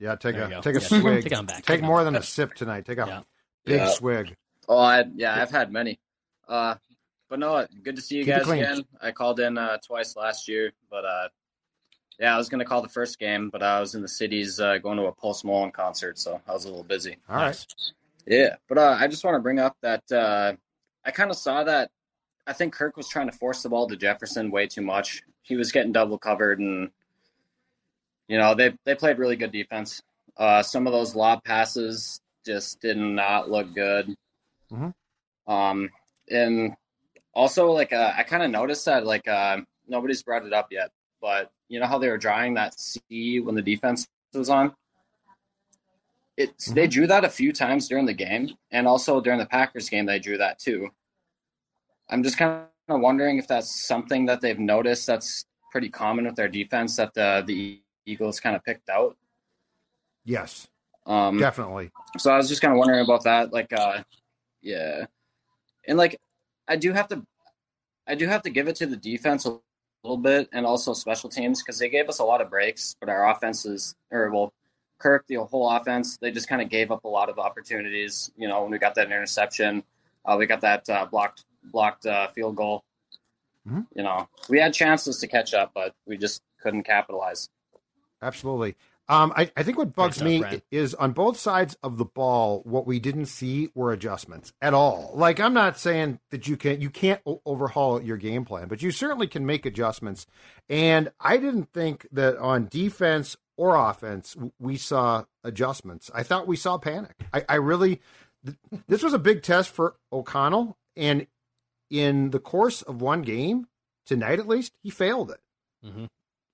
Yeah, take There a take a Yeah, swig. take on back. Take Take more than a sip tonight. Take a big Yeah. swig. Oh, I yeah, I've had many. Uh, but no, good to see you Keep guys again. I called in uh, twice last year, but uh, Yeah, I was going to call the first game, but I was in the cities uh, going to a Post Malone concert, so I was a little busy. All right. Yeah, but uh, I just want to bring up that uh, I kind of saw that. I think Kirk was trying to force the ball to Jefferson way too much. He was getting double covered, and you know they they played really good defense. Uh, some of those lob passes just did not look good. Mhm. Um, and also like uh, I kind of noticed that like uh, nobody's brought it up yet, but you know how they were drawing that C when the defense was on. It's they drew that a few times during the game, and also during the Packers game they drew that too. I'm just kind of wondering if that's something that they've noticed that's pretty common with their defense that the the Eagles kind of picked out. Yes, Um, definitely. so I was just kind of wondering about that. Like, uh, yeah, and like, I do have to, I do have to give it to the defense a little bit, and also special teams because they gave us a lot of breaks, but our offenses, or well, Kirk, the whole offense, they just kind of gave up a lot of opportunities. You know, when we got that interception, uh, we got that uh, blocked blocked uh, field goal. Mhm. You know, we had chances to catch up, but we just couldn't capitalize. Absolutely. Um, I, I think what bugs stuff, me Brad. is on both sides of the ball, what we didn't see were adjustments at all. Like I'm not saying that you can you can't o- overhaul your game plan, but you certainly can make adjustments. And I didn't think that on defense or offense w- we saw adjustments. I thought we saw panic. I, I really th- this was a big test for O'Connell, and in the course of one game tonight, at least, he failed it. Mhm.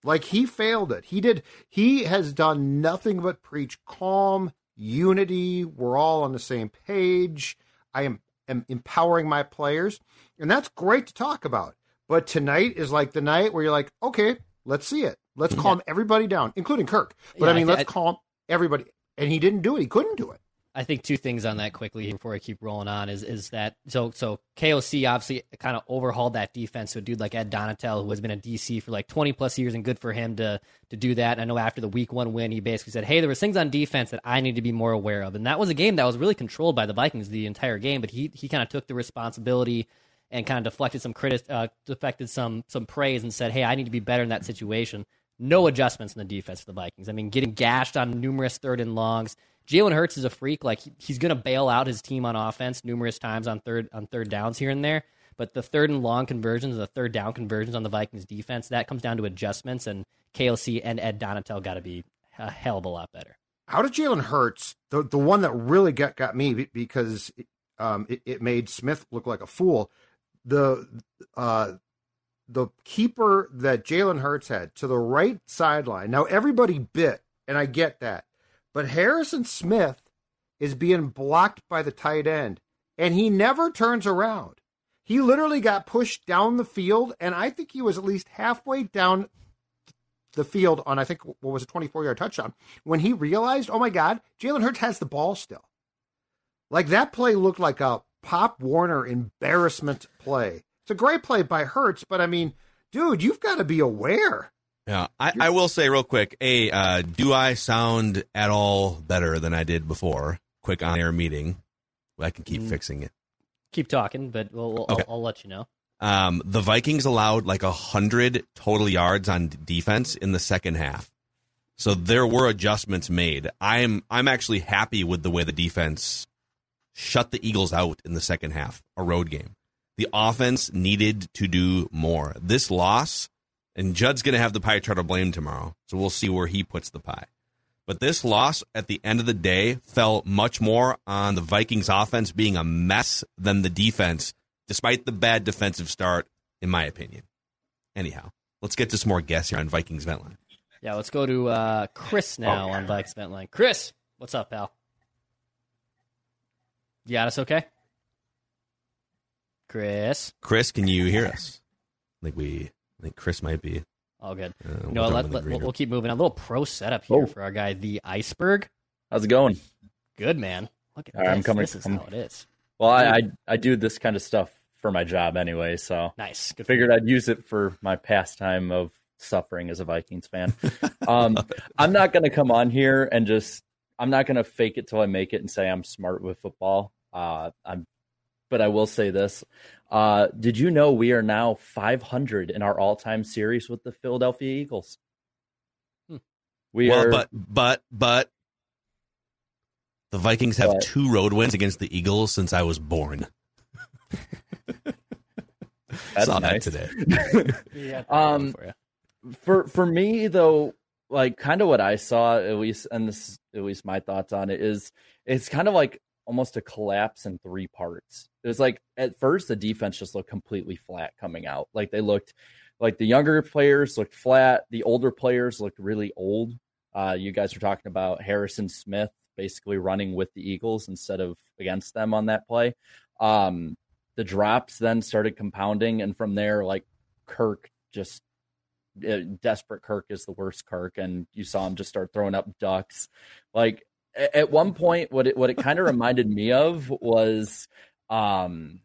Like he failed it. He did. He has done nothing but preach calm, unity. We're all on the same page. I am, am empowering my players, and that's great to talk about. But tonight is like the night where you're like, okay, let's see it. Let's calm everybody down, including Kirk. But Yeah, I mean, I let's I- calm everybody. And he didn't do it. He couldn't do it. I think two things on that quickly before I keep rolling on is is that so so KOC obviously kind of overhauled that defense. So a dude like Ed Donatell, who has been a DC for like twenty plus years, and good for him to to do that. And I know after the week one win, he basically said, "Hey, there was things on defense that I need to be more aware of." And that was a game that was really controlled by the Vikings the entire game, but he he kind of took the responsibility and kind of deflected some critic, uh, deflected some some praise and said, "Hey, I need to be better in that situation." No adjustments in the defense for the Vikings. I mean, getting gashed on numerous third and longs. Jalen Hurts is a freak. Like he, he's going to bail out his team on offense numerous times on third on third downs here and there. But the third and long conversions, the third down conversions on the Vikings defense, that comes down to adjustments. And KLC and Ed Donatell got to be a hell of a lot better. How did Jalen Hurts, the the one that really got got me because um, it, it made Smith look like a fool. The uh, the keeper that Jalen Hurts had to the right sideline. Now everybody bit, and I get that, but Harrison Smith is being blocked by the tight end, and he never turns around. He literally got pushed down the field, and I think he was at least halfway down the field on I think what was a 24 yard touchdown when he realized, oh my God, Jalen Hurts has the ball still. Like that play looked like a Pop Warner embarrassment play. It's a great play by Hurts, but I mean, dude, you've got to be aware. Yeah, I, I will say real quick. A, uh, do I sound at all better than I did before? Quick on air meeting. I can keep Mm. fixing it. Keep talking, but we'll, we'll, Okay. I'll, I'll let you know. Um, the Vikings allowed like a hundred total yards on defense in the second half, so there were adjustments made. I'm I'm actually happy with the way the defense shut the Eagles out in the second half, a road game. The offense needed to do more. This loss, and Judd's going to have the pie chart to blame tomorrow, so we'll see where he puts the pie. But this loss at the end of the day fell much more on the Vikings offense being a mess than the defense, despite the bad defensive start, in my opinion. Anyhow, let's get to some more guests here on Vikings Vent Line. Yeah, let's go to uh, Chris now on Vikings Vent Line. Chris, what's up, pal? You got us okay? Chris. Chris, can you hear us? I think we, I think Chris might be. All good. Uh, You we'll know, let, let, we'll, we'll keep moving. A little pro setup here Oh. for our guy, the Iceberg. How's it going? Good, man. Look at All right, this. I'm coming- This is I'm- how it is. Well, I, I I do this kind of stuff for my job anyway, so Nice. Good figured I'd use it for my pastime of suffering as a Vikings fan. Um, I'm not going to come on here and just I'm not going to fake it till I make it and say I'm smart with football. Uh, I'm, but I will say this: uh, Did you know we are now 500 in our all-time series with the Philadelphia Eagles? We well, are, but but but the Vikings have What? two road wins against the Eagles since I was born. That's Saw nice. that today. um, for for me though, like kind of what I saw at least, and this at least my thoughts on it is, it's kind of like almost a collapse in three parts. It was like at first the defense just looked completely flat coming out. Like they looked like the younger players looked flat, the older players looked really old. Uh, you guys were talking about Harrison Smith basically running with the Eagles instead of against them on that play. Um, the drops then started compounding, and from there, like Kirk just uh, desperate Kirk is the worst Kirk, and you saw him just start throwing up ducks. Like at one point, what it what it kind of reminded me of was, um,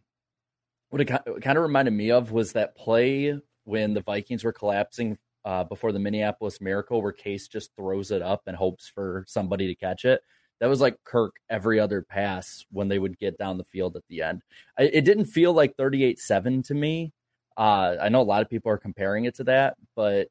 what it kind of reminded me of was that play when the Vikings were collapsing uh, before the Minneapolis Miracle, where Case just throws it up and hopes for somebody to catch it. That was like Kirk every other pass when they would get down the field at the end. I, it didn't feel like 38 7 to me. Uh, I know a lot of people are comparing it to that, but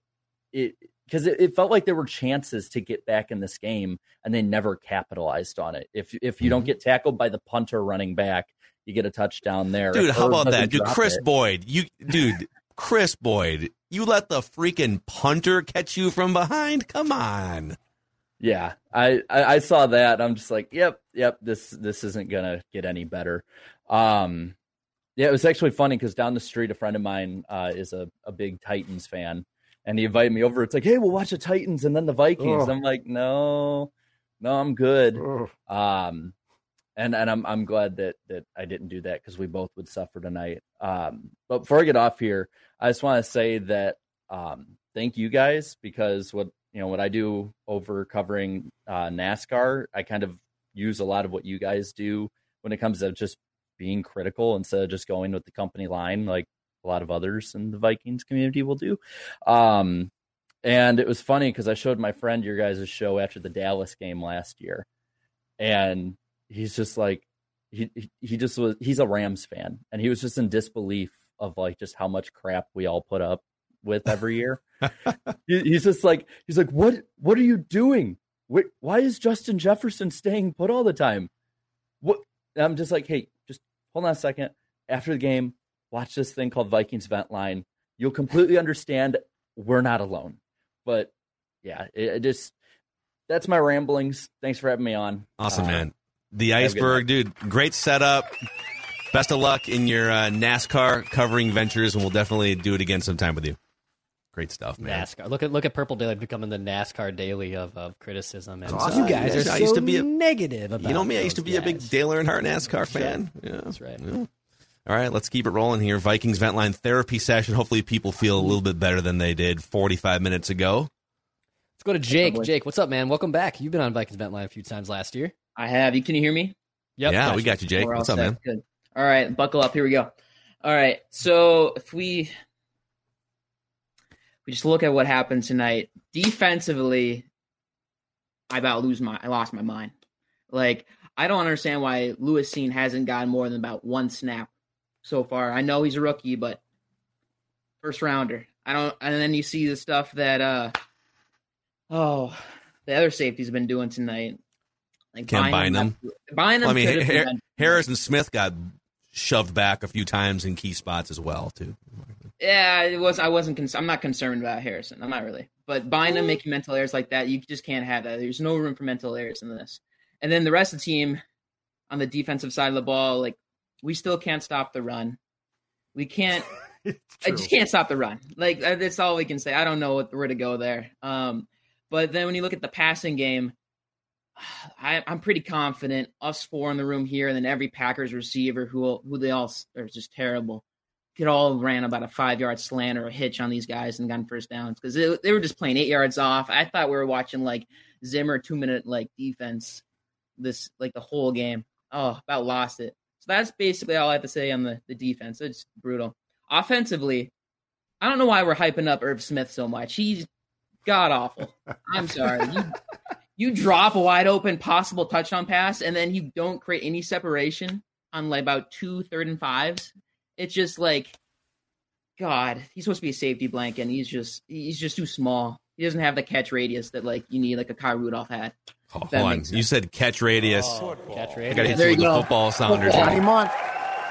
it because it, it felt like there were chances to get back in this game and they never capitalized on it. If if you don't get tackled by the punter running back, you get a touchdown there. Dude, If how Irv about that? Dude, Chris it- Boyd. You dude, Chris Boyd. You let the freaking punter catch you from behind? Come on. Yeah, I, I I saw that. I'm just like, yep, yep. This this isn't gonna get any better. Um, yeah, it was actually funny because down the street, a friend of mine uh, is a, a big Titans fan, and he invited me over. It's like, hey, we'll watch the Titans and then the Vikings. Ugh. I'm like, no, no, I'm good. Um, and and I'm I'm glad that that I didn't do that because we both would suffer tonight. Um, but before I get off here, I just want to say that um, thank you guys because what you know what I do over covering uh, NASCAR, I kind of use a lot of what you guys do when it comes to just being critical instead of just going with the company line like a lot of others in the Vikings community will do. Um, and it was funny because I showed my friend your guys' show after the Dallas game last year, and he's just like he he- just was he's a Rams fan, and he was just in disbelief of like just how much crap we all put up with every year. He- he's just like he's like what what are you doing? Wh- Why is Justin Jefferson staying put all the time? What? and I'm just like, hey, just hold on a second. After the game, watch this thing called Vikings Vent Line. You'll completely understand we're not alone. But yeah, it, it just that's my ramblings. Thanks for having me on. Awesome, Uh, man. The have a good iceberg, dude. Great setup. Best of luck in your uh, NASCAR covering ventures, and we'll definitely do it again sometime with you. Great stuff, man. NASCAR. Look at look at Purple Daily becoming the NASCAR daily of, of criticism. And awesome. you guys Yeah, are I so used to be a- negative about You know me, I used to those be a big. Dale Earnhardt NASCAR fan. Yeah, That's right. yeah. All right, let's keep it rolling here. Vikings Vent Line therapy session. Hopefully, people feel a little bit better than they did 45 minutes ago. Let's go to Jake. Jake, what's up, man? Welcome back. You've been on Vikings Vent Line a few times last year. I have. You can you hear me? Yep. yeah, we got you, Jake. We're What's up, set. man? Good. All right, buckle up. Here we go. All right. So if we if we just look at what happened tonight defensively, I about lose my I lost my mind. Like I don't understand why Lewis Cine hasn't gotten more than about one snap so far. I know he's a rookie, but first rounder. I don't. And then you see the stuff that uh oh the other safeties have been doing tonight. Like Can't Bynum. Buying them. I mean, could have Har- been- Harrison Smith got shoved back a few times in key spots as well, too. Yeah, it was. I wasn't. Con- I'm not concerned about Harrison. I'm not really. But Bynum, making mental errors like that, you just can't have that. There's no room for mental errors in this. And then the rest of the team on the defensive side of the ball, like we still can't stop the run. We can't. I just can't stop the run. Like uh, that's all we can say. I don't know what, where to go there. Um, but then when you look at the passing game, I, I'm pretty confident us four in the room here, and then every Packers receiver who who they all are just terrible. Could all ran about a five yard slant or a hitch on these guys and gotten first downs because they, they were just playing eight yards off. I thought we were watching like Zimmer two minute like defense this like the whole game. Oh, about lost it. So that's basically all I have to say on the, the defense. It's brutal. Offensively, I don't know why we're hyping up Irv Smith so much. He's god awful. I'm sorry. You you drop a wide open possible touchdown pass and then you don't create any separation on like about two third and fives. It's just like God, he's supposed to be a safety blanket and he's just he's just too small. He doesn't have the catch radius that like you need, like a Kyle Rudolph had. Oh, If hold on. makes You said catch radius. Oh, catch I gotta hit There you you with the football sounder. Johnny Mundt.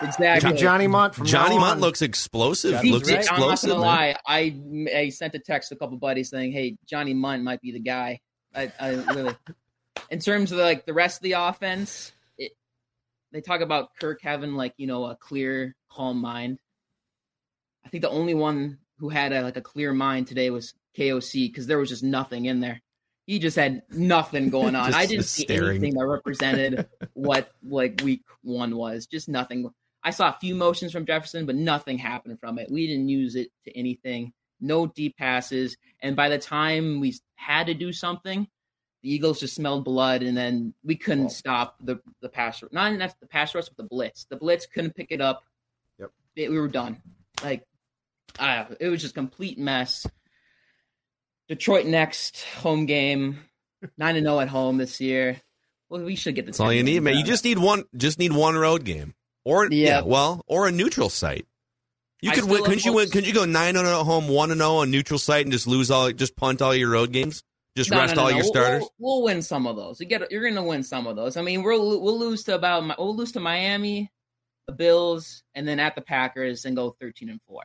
Exactly. Johnny Mundt from Johnny Mundt looks explosive. He looks did- explosive. I'm not gonna lie. I, I sent a text to a couple buddies saying, "Hey, Johnny Mundt might be the guy." I, I really, in terms of like the rest of the offense, it, they talk about Kirk having like you know a clear, calm mind. I think the only one who had a, like a clear mind today was KOC because there was just nothing in there. He just had nothing going on. Just I didn't see staring. anything that represented what like week one was. Just nothing. I saw a few motions from Jefferson, but nothing happened from it. We didn't use it to anything. No deep passes, and by the time we had to do something, the Eagles just smelled blood, and then we couldn't stop the the pass. rush. Not that's the pass rush, but the blitz. The blitz couldn't pick it up. Yep. It- we were done. Like, uh, it was just complete mess. Detroit next home game, nine and zero at home this year. Well, we should get the. That's all you need, man. You just need one. Just need one road game, or yeah, Yeah. well, or a neutral site. You I could win. Couldn't you win? Couldn't you go nine zero oh at home, one and zero on neutral site, and just lose all, just punt all your road games, just No, rest no, all no. your We'll- starters? We'll, we'll win some of those. You get, you're going to win some of those. I mean, we'll we'll lose to about we'll lose to Miami, the Bills, and then at the Packers, and go thirteen and four.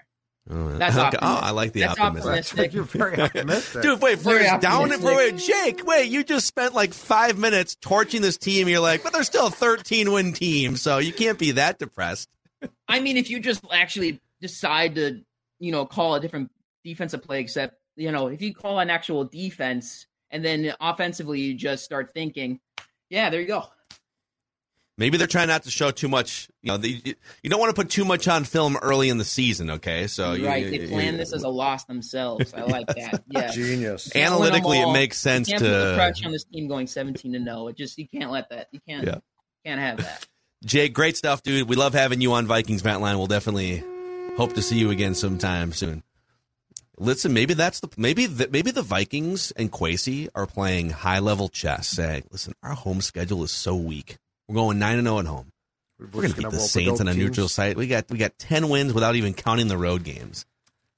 Oh, That's okay. Oh. I like the That's optimism. optimistic. You're very optimistic. Dude, wait, Very first down it for wait. Jake. Wait, you just spent like five minutes torching this team. You're like, but they're still a 13 win team, so you can't be that depressed. I mean, if you just actually decide to, you know, call a different defensive play, except you know, if you call an actual defense and then offensively you just start thinking, yeah, there you go. Maybe they're trying not to show too much. You know, they, you don't want to put too much on film early in the season. Okay, so you- right? you- They you- plan this as a loss themselves. I like that. Yeah, Genius. Analytically, it makes sense you can't put the to- pressure on this team going seventeen to no. It just you can't let that. You can't. Yeah. Can't have that. Jake, great stuff, dude. We love having you on Vikings Vent Line. We'll definitely hope to see you again sometime soon. Listen, maybe that's the maybe the, maybe the Vikings and Kwesi are playing high level chess, saying, "Listen, our home schedule is so weak. We're going nine and zero at home. We're, going to beat the Saints on a dope neutral site. We got we got ten wins without even counting the road games.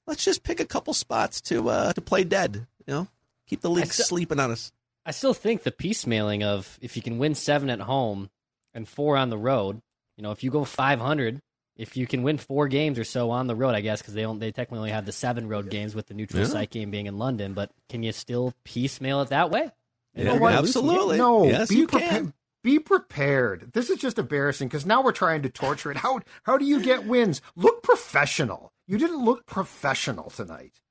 Let's just pick a couple spots to uh, to play dead. You know, keep the league I still- sleeping on us. I still think the piecemealing of if you can win seven at home and four on the road, you know, if you go 500, if you can win four games or so on the road, I guess, because they don't, they technically only have the seven road games with the neutral Yeah. site game being in London, but can you still piecemeal it that way? Yeah, You're gonna lose some games. absolutely. No, Yes, be you prepared. can. Be prepared. This is just embarrassing because now we're trying to torture it. How how do you get wins? Look professional. You didn't look professional tonight.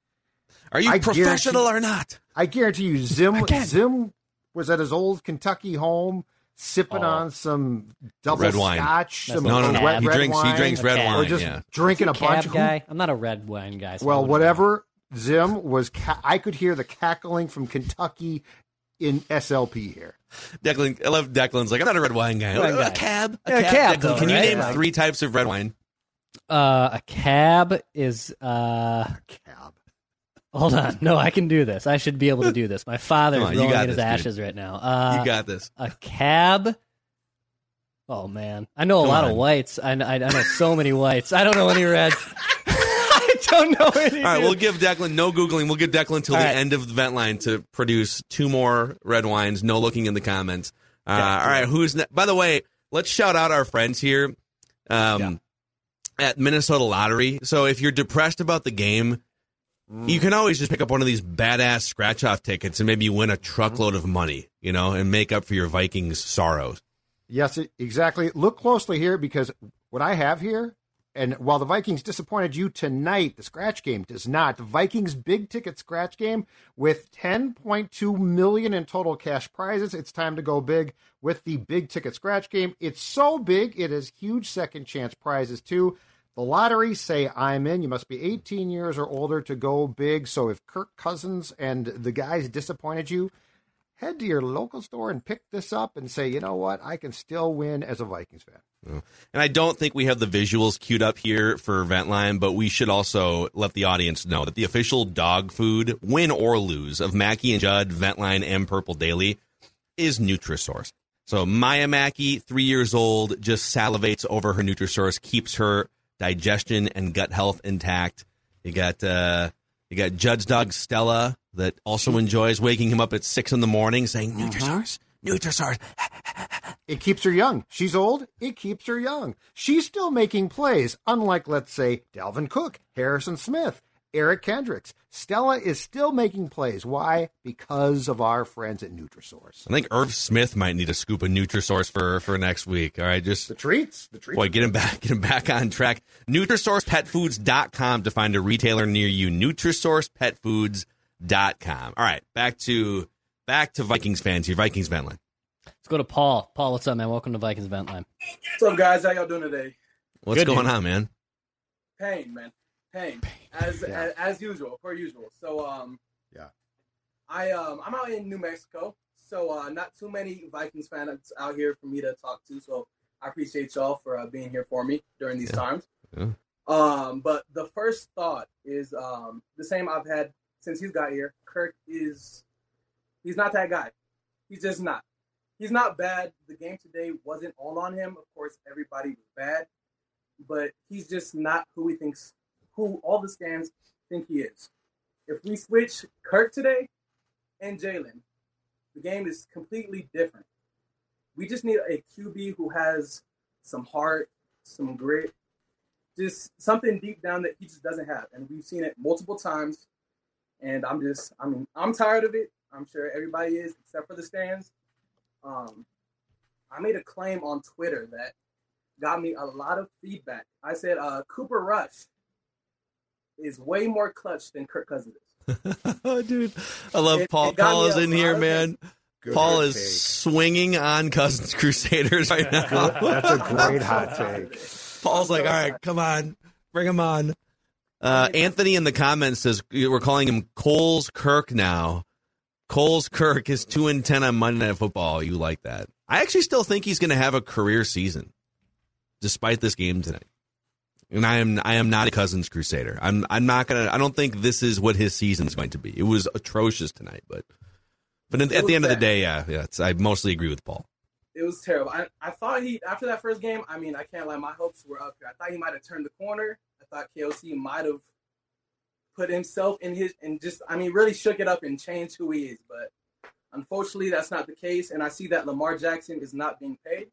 Are you I professional or not? I guarantee you, Zim Zim was at his old Kentucky home sipping Oh. on some double Red wine. scotch, That's some No, no, no. wet He red drinks- he drinks red A cab. or just yeah. drinking a Cab bunch. Who- guy. I'm not a red wine guy. so well, wouldn't whatever. Zim was. Ca- I could hear the cackling from Kentucky in SLP here. Declan, I love Declan's like I'm not a red wine guy. Red a, guy. cab, a Yeah, a cab. cab, Declan, though, can you right? name Yeah. three types of red wine? Uh, a cab is uh. Cab. Hold on, no, I can do this. I should be able to do this. My father is on, rolling in his this, dude. ashes right now. Uh, you got this. a cab. Oh man, I know a Come lot on. of whites. I, I, I know so many whites. I don't know any reds. Don't know any. All right, we'll give Declan no googling. We'll give Declan till All the right. end of the vent line to produce two more red wines. No looking in the comments. Uh, all right, who's ne- by the way? Let's shout out our friends here um, at Minnesota Lottery. So if you're depressed about the game, you can always just pick up one of these badass scratch off tickets and maybe win a truckload of money, you know, and make up for your Vikings sorrows. Yes, exactly. Look closely here because what I have here, and while the Vikings disappointed you tonight, the scratch game does not. The Vikings big ticket scratch game with 10.2 million in total cash prizes. It's time to go big with the big ticket scratch game. It's so big, it has huge second chance prizes too. The lottery say I'm in. You must be 18 years or older to go big. So if Kirk Cousins and the guys disappointed you, head to your local store and pick this up and say, you know what, I can still win as a Vikings fan. And I don't think we have the visuals queued up here for Ventline, but we should also let the audience know that the official dog food, win or lose, of Mackey and Judd, Ventline, and Purple Daily is Nutrisource. So Maya Mackey, three years old, just salivates over her Nutrisource, keeps her digestion and gut health intact. You got uh, You got Judd's dog Stella that also enjoys waking him up at six in the morning, saying Nutrisource, Nutrisource. It keeps her young. She's old. It keeps her young. She's still making plays, unlike, let's say, Dalvin Cook, Harrison Smith, Eric Kendricks. Stella is still making plays. Why? Because of our friends at Nutrisource. I think Irv Smith might need a scoop of Nutrisource for for next week. All right, just the treats. The treats. Boy, get him back, get him back on track. NutrisourcePetFoods.com to find a retailer near you. NutrisourcePetFoods.com. All right, back to back to Vikings fans here. Vikings fan line. Let's go to Paul. Paul, what's up, man? Welcome to Vikings Vent Line. What's up, guys? How y'all doing today? What's Good, going dude. on, man? Pain, man. Pain. As, Yeah. as as usual, per usual. So um Yeah. I um I'm out in New Mexico, so uh not too many Vikings fans out here for me to talk to. So I appreciate y'all for uh, being here for me during these times. Yeah. Um, but the first thought is um the same I've had since he's got here. Kirk is he's not that guy. He's just not. He's not bad. The game today wasn't all on him. Of course, everybody was bad, but he's just not who he thinks, who all the stands think he is. If we switch Kirk today and Jalen, the game is completely different. We just need a QB who has some heart, some grit, just something deep down that he just doesn't have. And we've seen it multiple times. And I'm just, I mean, I'm tired of it. I'm sure everybody is, except for the stands. Um, I made a claim on Twitter that got me a lot of feedback. I said uh, Cooper Rush is way more clutch than Kirk Cousins is. oh, dude, I love It- Paul. it Paul is in here, man. Paul is take. swinging on Cousins Crusaders right now. That's a great hot take. Paul's like, all right, come on, bring him on. Uh, Anthony in the comments says we're calling him Coles Kirk now. Coles Kirk is two and ten on Monday Night Football. You like that? I actually still think he's going to have a career season, despite this game tonight. And I am I am not a Cousins Crusader. I'm I'm not gonna. I don't think this is what his season is going to be. It was atrocious tonight, but but at, at the end of the day, yeah, yeah. I mostly agree with Paul. It was terrible. I, I thought he after that first game. I mean, I can't lie. My hopes were up here. I thought he might have turned the corner. I thought KOC might have put himself in his and just. I mean, really shook it up and changed who he is. But unfortunately, that's not the case. And I see that Lamar Jackson is not being paid.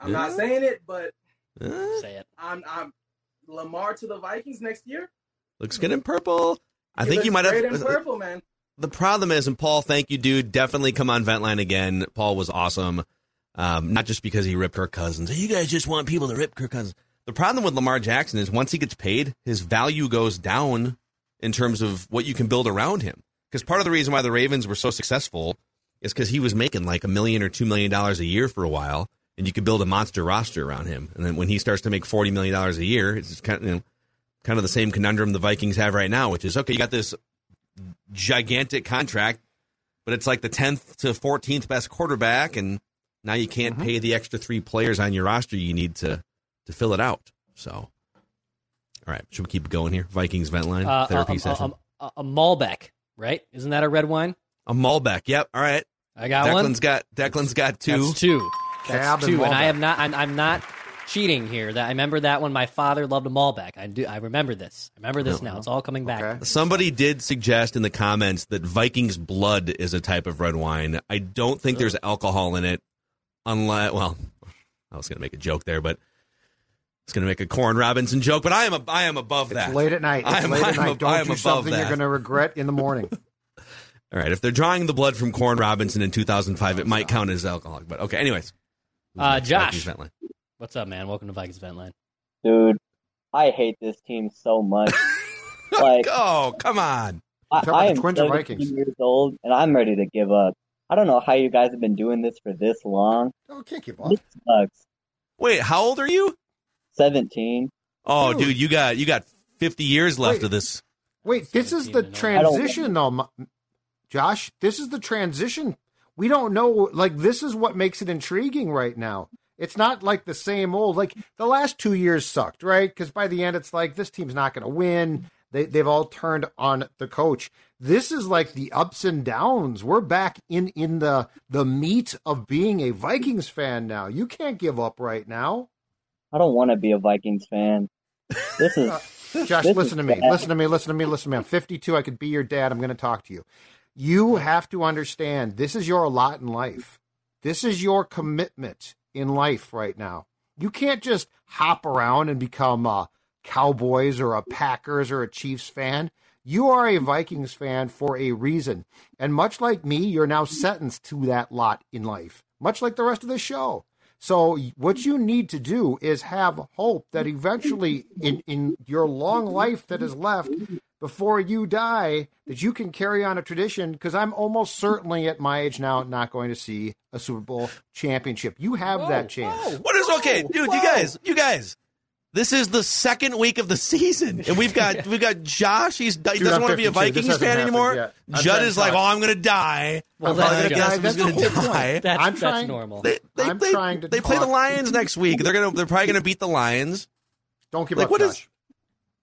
I'm not saying it, but Say it. I'm, I'm Lamar to the Vikings next year. Looks good in purple. I It think you looks might great have in purple, man. the problem is, and Paul, thank you, dude. Definitely come on Ventline again. Paul was awesome. Um, not just because he ripped Kirk Cousins. You guys just want people to rip Kirk Cousins. The problem with Lamar Jackson is once he gets paid, his value goes down in terms of what you can build around him. Because part of the reason why the Ravens were so successful is because he was making like a million or two million dollars a year for a while, and you could build a monster roster around him. And then when he starts to make forty million dollars a year, it's kind of, you know, kind of the same conundrum the Vikings have right now, which is okay, you got this gigantic contract, but it's like the 10th to 14th best quarterback, and now you can't mm-hmm. pay the extra three players on your roster you need to to fill it out. So, all right, should we keep going here? Vikings vent line Uh, therapy a, session. A, a, a Malbec, right? Isn't that a red wine? A Malbec. Yep. All right. I got Declan's one. got Declan's got two. That's two. That's Cab and two. And I Malbec. am not. I'm, I'm not cheating here. That I remember that when my father loved a Malbec. I do. I remember this. I remember this now. It's all coming back. Somebody did suggest in the comments that Vikings blood is a type of red wine. I don't think there's alcohol in it, unless. Well, I was going to make a joke there, but I was going to make a Koren Robinson joke. But I am a, I am above that. It's late at night. It's I am, late I at am night. a- Don't I am do above something that. you're going to regret in the morning. All right, if they're drawing the blood from Koren Robinson in 2005, it might count as alcoholic. But okay, anyways. Uh, Josh, vent what's up, man? Welcome to Vikings Vent Line. Dude, I hate this team so much. like, oh, come on. I, Talking about I am Twins Vikings? years old, and I'm ready to give up. I don't know how you guys have been doing this for this long. Oh, can't give up. This sucks. Wait, how old are you? 17. Oh, Dude. dude, you got you got 50 years left Wait. of this. Wait, this is the transition, though, Josh. This is the transition. We don't know. Like, this is what makes it intriguing right now. It's not like the same old. Like the last two years sucked, right? Because by the end, it's like this team's not going to win. They they've all turned on the coach. This is like the ups and downs. We're back in in the the meat of being a Vikings fan now. You can't give up right now. I don't want to be a Vikings fan. This is Josh, This listen to me. bad. Listen to me. Listen to me. Listen to me. I'm 52. I could be your dad. I'm going to talk to you. You have to understand this is your lot in life. This is your commitment in life right now. You can't just hop around and become a Cowboys or a Packers or a Chiefs fan. You are a Vikings fan for a reason. And much like me, you're now sentenced to that lot in life, much like the rest of the show. So what you need to do is have hope that eventually in, in your long life that is left before you die that you can carry on a tradition because I'm almost certainly at my age now not going to see a Super Bowl championship. You have that chance. What is okay, dude? You guys, you guys. This is the second week of the season, and we've got we've got Josh. He's he Dude, doesn't want to be a Vikings fan happened anymore. yet. I'm Judd is like, oh, I'm going to die. Well, I'm that's probably gonna guess who's going to die. That's, I'm that's trying- normal. They, they, I'm they, trying to they play the Lions next week. They're gonna they're probably gonna beat the Lions. Don't give Like, up, what is- Josh.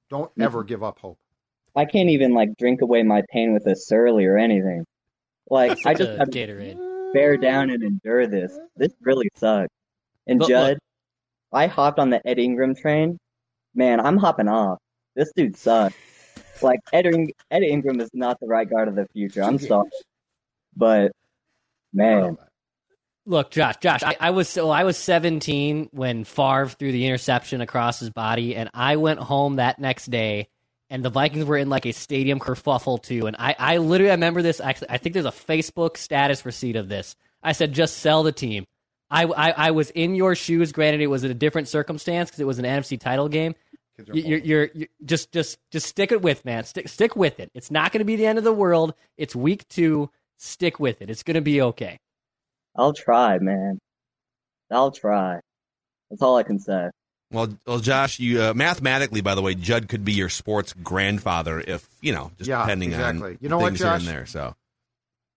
Don't ever give up hope. I can't even like drink away my pain with a surly or anything. Like I just have to Gatorade. bear down and endure this. This really sucks. And Look, Judd, look. I hopped on the Ed Ingram train. Man, I'm hopping off. This dude sucks. Like Ed, In- Ed Ingram is not the right guard of the future. I'm sorry, but man, Look, Josh, Josh, I, I was so I was 17 when Favre threw the interception across his body, and I went home that next day, and the Vikings were in like a stadium kerfuffle too. And I, I literally remember this. Actually, I think there's a Facebook status receipt of this. I said, just sell the team. I, I, I was in your shoes. Granted, it was in a different circumstance because it was an NFC title game. You- You're, you're, you're just, just, just stick it with, man. Stick, stick with it. It's not going to be the end of the world. It's week two. Stick with it. It's going to be okay. I'll try, man. I'll try. That's all I can say. Well, well, Josh, you uh, mathematically, by the way, Judd could be your sports grandfather if you know, just Yeah, depending exactly. on You know what, things here and Josh? there. So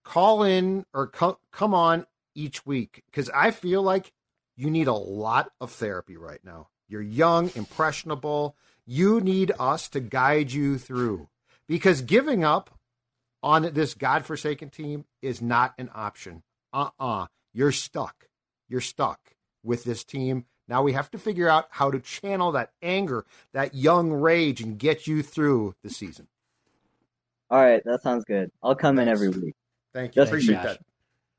Call in or co- come on each week because I feel like you need a lot of therapy right now. You're young, impressionable. You need us to guide you through because giving up on this godforsaken team is not an option. Uh uh you are stuck. You're stuck with this team. Now we have to figure out how to channel that anger, that young rage, and get you through the season. All right, that sounds good. I'll come in every week. Thank you. Just Appreciate Josh. that.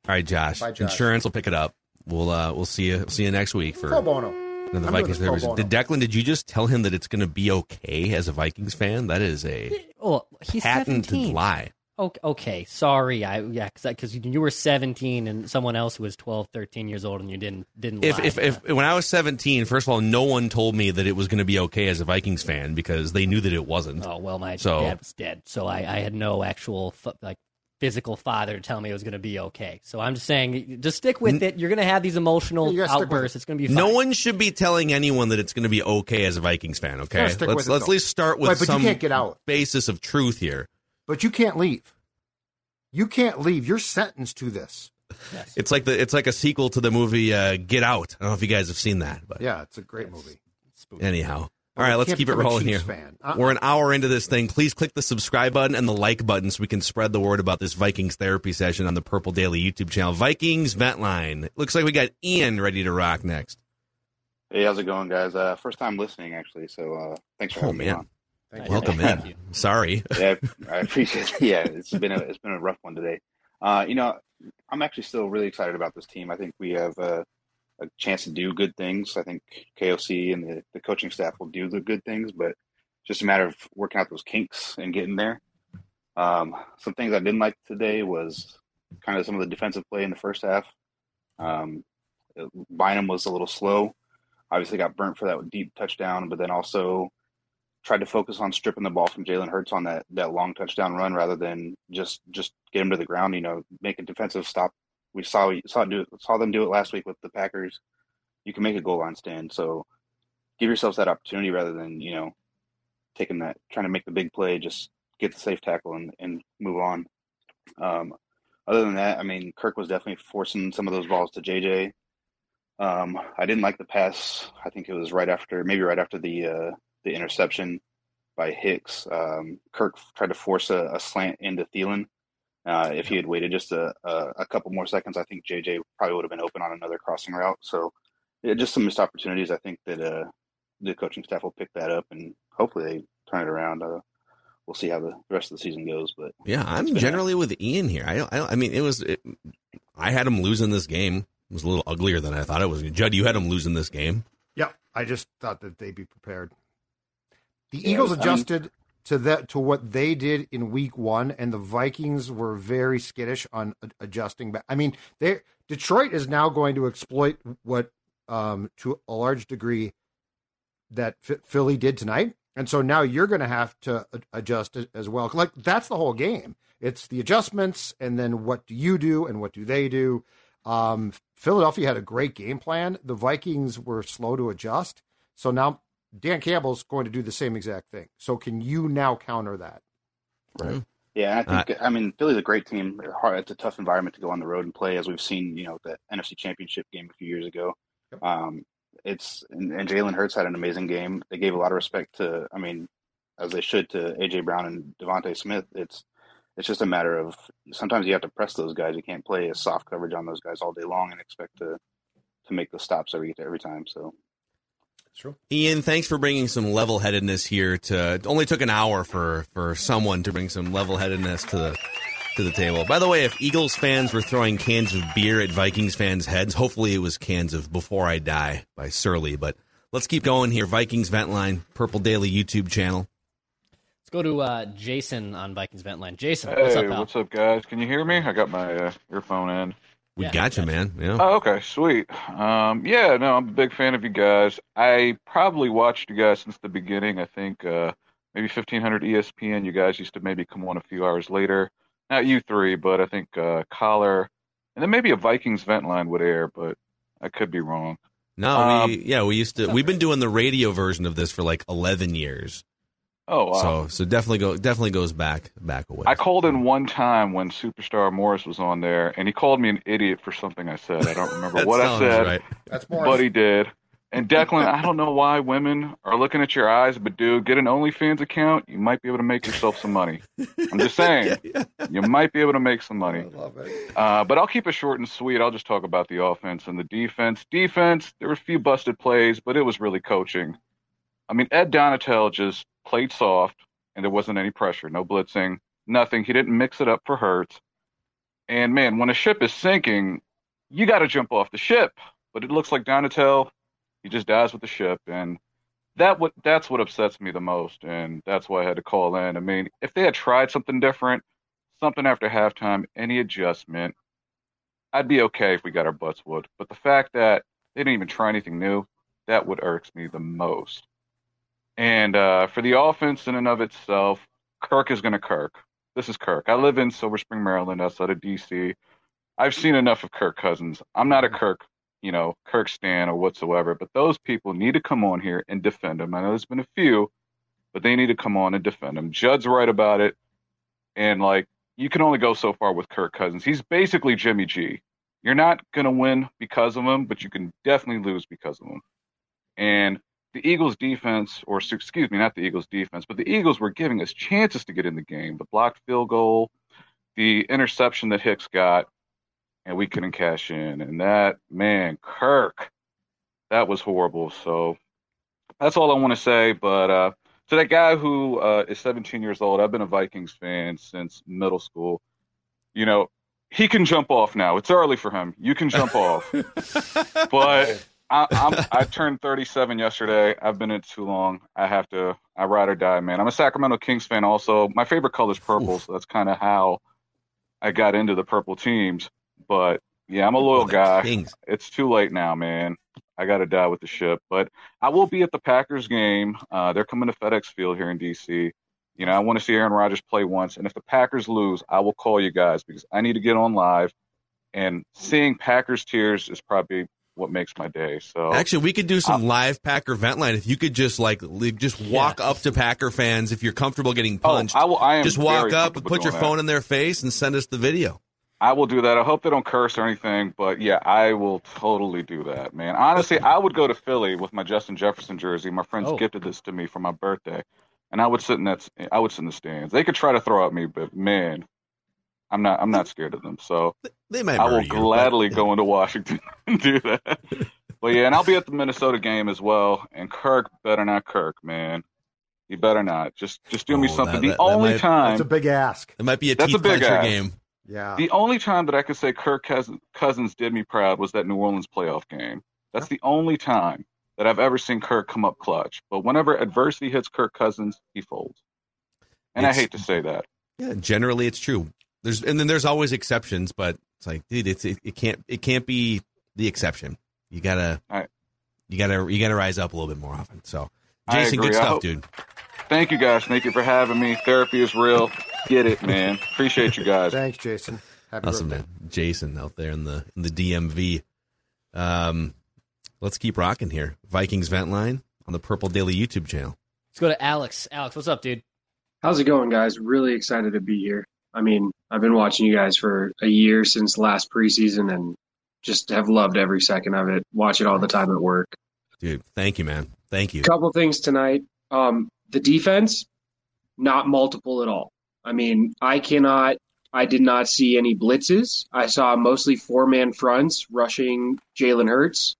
All right, Josh, Bye, Josh. insurance will pick it up. We'll uh, we'll see you see you next week for Pro bono. another I'm Vikings this pro bono. Did Declan? Did you just tell him that it's going to be okay as a Vikings fan? That is a Oh, he's patented 17. lie. Okay, okay, sorry. I yeah, because you were 17 and someone else was 12, 13 years old and you didn't didn't If, lie. if if when I was 17, first of all, no one told me that it was going to be okay as a Vikings fan because they knew that it wasn't. oh well, my So- dad was dead, so I, I had no actual like physical father to tell me it was going to be okay. So I'm just saying, just stick with it. You're going to have these emotional You gotta stick with outbursts. It's going to be fine. No one should be telling anyone that it's going to be okay as a Vikings fan. Okay, let's with let's at least start with Right, but you some can't get out. basis of truth here. But you can't leave. You can't leave. You're sentenced to this. It's like the it's like a sequel to the movie uh, Get Out. I don't know if you guys have seen that, but Yeah, it's a great movie. anyhow. All But right, you let's keep it rolling here. Fan. Uh-uh. We're an hour into this thing. Please click the subscribe button and the like button so we can spread the word about this Vikings therapy session on the Purple Daily YouTube channel. Vikings Vent Line. Looks like we got Ian ready to rock next. Hey, how's it going, guys? Uh, first time listening, actually. So uh, thanks for Oh having me on. Thank welcome Thank in. Sorry. Yeah, I appreciate. It. Yeah, it's been a it's been a rough one today. Uh, you know, I'm actually still really excited about this team. I think we have uh, a chance to do good things. I think KOC and the, the coaching staff will do the good things, but just a matter of working out those kinks and getting there. Um, some things I didn't like today was kind of some of the defensive play in the first half. Um, Bynum was a little slow. Obviously, got burnt for that deep touchdown, but then also tried to focus on stripping the ball from Jalen Hurts on that that long touchdown run rather than just just get him to the ground. You know, make a defensive stop. We saw saw do saw them do it last week with the Packers. You can make a goal line stand, so give yourselves that opportunity rather than you know taking that trying to make the big play. Just get the safe tackle and, and move on. Um, other than that, I mean, Kirk was definitely forcing some of those balls to JJ. Um, I didn't like the pass. I think it was right after, maybe right after the uh, the interception by Hicks. Um, Kirk tried to force a, a slant into Thielen. Uh, if he had waited just a, a, a couple more seconds, I think JJ probably would have been open on another crossing route. So, yeah, just some missed opportunities. I think that uh, the coaching staff will pick that up, and hopefully they turn it around. Uh, we'll see how the rest of the season goes. But Yeah, I'm it's been a- generally with Ian here. I, I, I mean, it was. It, I had him losing this game. It was a little uglier than I thought it was. Judd, you had him losing this game. Yep. I just thought that they'd be prepared. The Yeah, Eagles I mean- adjusted to that to what they did in week one, and the Vikings were very skittish on adjusting back. I mean, they Detroit is now going to exploit what um, to a large degree that Ph- Philly did tonight. And so now you're going to have to adjust as well. Like that's the whole game. It's the adjustments, and then what do you do, and what do they do? Um, Philadelphia had a great game plan. The Vikings were slow to adjust. So now Dan Campbell's going to do the same exact thing. So can you now counter that? Right. Yeah, I think I mean Philly's a great team. Hard- It's a tough environment to go on the road and play, as we've seen. You know, the NFC Championship game a few years ago. Um, it's and, and Jalen Hurts had an amazing game. They gave a lot of respect to, I mean, as they should to AJ Brown and DeVonta Smith. It's it's just a matter of sometimes you have to press those guys. You can't play a soft coverage on those guys all day long and expect to to make the stops every every time. So true. Ian, thanks for bringing some level headedness here. To it only took an hour for for someone to bring some level headedness to the to the table. By the way, if Eagles fans were throwing cans of beer at Vikings fans' heads, hopefully it was cans of "Before I Die" by Surly. But let's keep going here. Vikings Vent Line, Purple Daily YouTube channel. Let's go to uh, Jason on Vikings Vent Line. Jason, Hey, what's up, pal? what's up, guys? Can you hear me? I got my uh, earphone in. We got you, man. Yeah. Oh, okay, sweet. Um, yeah, no, I'm a big fan of you guys. I probably watched you guys since the beginning. I think uh, maybe 1500 ESPN. You guys used to maybe come on a few hours later. Not you three, but I think uh, Collar, and then maybe a Vikings vent line would air, but I could be wrong. No, Um, we yeah we used to. We've been doing the radio version of this for like eleven years. Oh, wow. So so definitely go definitely goes back back away. I called in one time when Superstar Morris was on there, and he called me an idiot for something I said. I don't remember what I said, right. That's but he did. And Declan, I don't know why women are looking at your eyes, but dude, get an OnlyFans account. You might be able to make yourself some money. I'm just saying, you might be able to make some money. love it. Uh, but I'll keep it short and sweet. I'll just talk about the offense and the defense. Defense, there were a few busted plays, but it was really coaching. I mean, Ed Donatell just played soft, and there wasn't any pressure, no blitzing, nothing. He didn't mix it up for Hurts. And man, when a ship is sinking, you got to jump off the ship. But it looks like Donatell, he just dies with the ship, and that what that's what upsets me the most, and that's why I had to call in. I mean, if they had tried something different, something after halftime, any adjustment, I'd be okay if we got our butts whooped. But the fact that they didn't even try anything new, that would irks me the most. And uh, for the offense in and of itself, Kirk is going to Kirk. This is Kirk. I live in Silver Spring, Maryland, outside of D.C. I've seen enough of Kirk Cousins. I'm not a Kirk, you know, Kirk stan or whatsoever, but those people need to come on here and defend him. I know there's been a few, but they need to come on and defend him. Judd's right about it. And like, you can only go so far with Kirk Cousins. He's basically Jimmy G. You're not going to win because of him, but you can definitely lose because of him. And the Eagles defense, or excuse me, not the Eagles defense, but the Eagles were giving us chances to get in the game. The blocked field goal, the interception that Hicks got, and we couldn't cash in. And that, man, Kirk, that was horrible. So that's all I want to say. But uh, to that guy who uh, is 17 years old, I've been a Vikings fan since middle school. You know, he can jump off now. It's early for him. You can jump off. but I, I'm, I turned 37 yesterday. I've been in too long. I have to. I ride or die, man. I'm a Sacramento Kings fan. Also, my favorite color is purple, so that's kind of how I got into the purple teams. But yeah, I'm a loyal guy. It's too late now, man. I got to die with the ship. But I will be at the Packers game. Uh, they're coming to FedEx Field here in DC. You know, I want to see Aaron Rodgers play once, and if the Packers lose, I will call you guys because I need to get on live. And seeing Packers tears is probably what makes my day. So Actually, we could do some live Packer vent line. If you could just like li- just walk up to Packer fans if you're comfortable getting oh, punched. Oh, I will- I am just walk up, and put your doing phone that. in their face, and send us the video. I will do that. I hope they don't curse or anything, but yeah, I will totally do that, man. Honestly, I would go to Philly with my Justin Jefferson jersey. My friends Oh. gifted this to me for my birthday, and I would sit in that. I would sit in the stands. They could try to throw at me, but man, I'm not. I'm not scared of them. So They might I will murder you, but- gladly go into Washington and do that. But yeah, and I'll be at the Minnesota game as well. And Kirk better not Kirk, man. You better not. Just just do me Oh, something. that- the that- that only might- time That's a big ask. It might be a That's teeth a big ask. game. Yeah. The only time that I could say Kirk Cousins, Cousins did me proud was that New Orleans playoff game. That's the only time that I've ever seen Kirk come up clutch. But whenever adversity hits Kirk Cousins, he folds. And It's- I hate to say that. Yeah, generally it's true. There's and then there's always exceptions, but it's like, dude, it's it, it can't it can't be the exception. You gotta you gotta you gotta rise up a little bit more often. So, Jason, good stuff, hope- dude. Thank you guys. Thank you for having me. Therapy is real. Get it, man. Appreciate you guys. Thanks, Jason. Happy awesome, birthday. man. Jason out there in the in the DMV. Um, let's keep rocking here. Vikings vent line on the Purple Daily YouTube channel. Let's go to Alex. Alex, what's up, dude? How's it going, guys? Really excited to be here. I mean, I've been watching you guys for a year since last preseason and just have loved every second of it. Watch it all the time at work. Dude, thank you, man. Thank you. couple things tonight. Um, the defense, not multiple at all. I mean, I cannot, I did not see any blitzes. I saw mostly four man fronts rushing Jalen Hurts.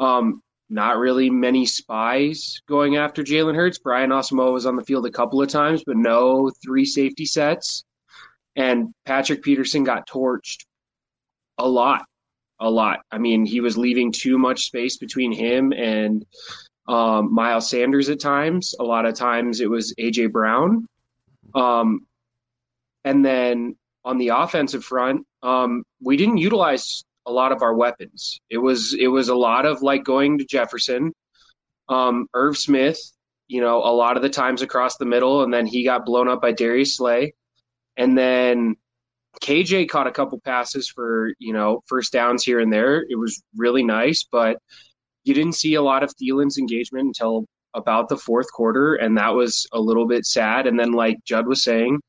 Um, not really many spies going after Jalen Hurts. Brian Asamoah was on the field a couple of times, but no three safety sets. And Patrick Peterson got torched a lot, a lot. I mean, he was leaving too much space between him and um, Miles Sanders at times. A lot of times it was AJ Brown. Um, and then on the offensive front, um, we didn't utilize a lot of our weapons. It was it was a lot of like going to Jefferson, um, Irv Smith. You know, a lot of the times across the middle, and then he got blown up by Darius Slay, and then KJ caught a couple passes for you know first downs here and there. It was really nice, but you didn't see a lot of Thielen's engagement until about the fourth quarter, and that was a little bit sad. And then, like Judd was saying,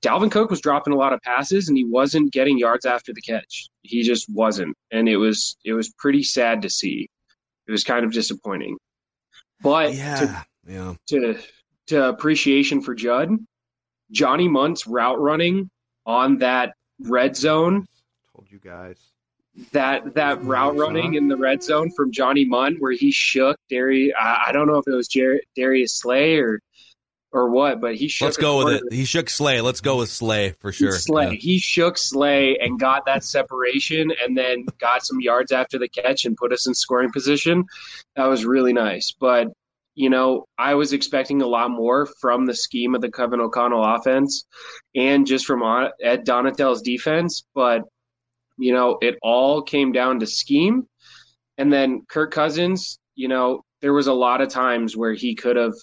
Dalvin Cook was dropping a lot of passes, and he wasn't getting yards after the catch. He just wasn't, and it was it was pretty sad to see. It was kind of disappointing. But yeah, yeah. to to appreciation for Judd, Johnny Mundt's route running on that red zone Told you guys. that that route running in the red zone from Johnny Mundt where he shook Darius. I, I don't know if it was Jer- Darius Slay or or what, but he shook. Let's go with it. He shook Slay. Let's go with Slay for sure. Slay. Yeah. He shook Slay and got that separation, and then got some yards after the catch and put us in scoring position. That was really nice. But you know, I was expecting a lot more from the scheme of the Kevin O'Connell offense, and just from uh, Ed Donatell's defense. But you know, it all came down to scheme, and then Kirk Cousins. You know, there was a lot of times where he could have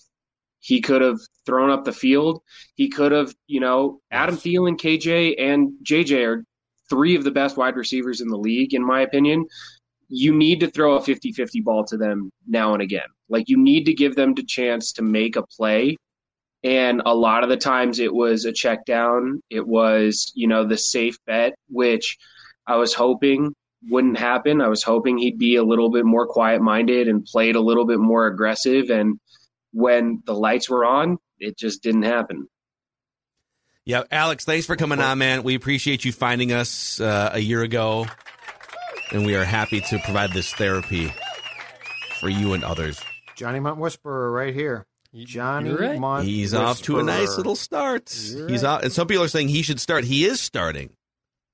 he could have thrown up the field. He could have, you know, Adam Thielen, KJ, and JJ are three of the best wide receivers in the league, in my opinion. You need to throw a 50 50 ball to them now and again. Like, you need to give them the chance to make a play. And a lot of the times it was a check down, it was, you know, the safe bet, which I was hoping wouldn't happen. I was hoping he'd be a little bit more quiet minded and played a little bit more aggressive. And when the lights were on, it just didn't happen. Yeah, Alex, thanks for coming on, man. We appreciate you finding us uh, a year ago, and we are happy to provide this therapy for you and others. Johnny Mundt Whisperer right here. Johnny you're right. Mundt He's off to a nice little start. You're He's right. out, and some people are saying he should start. He is starting.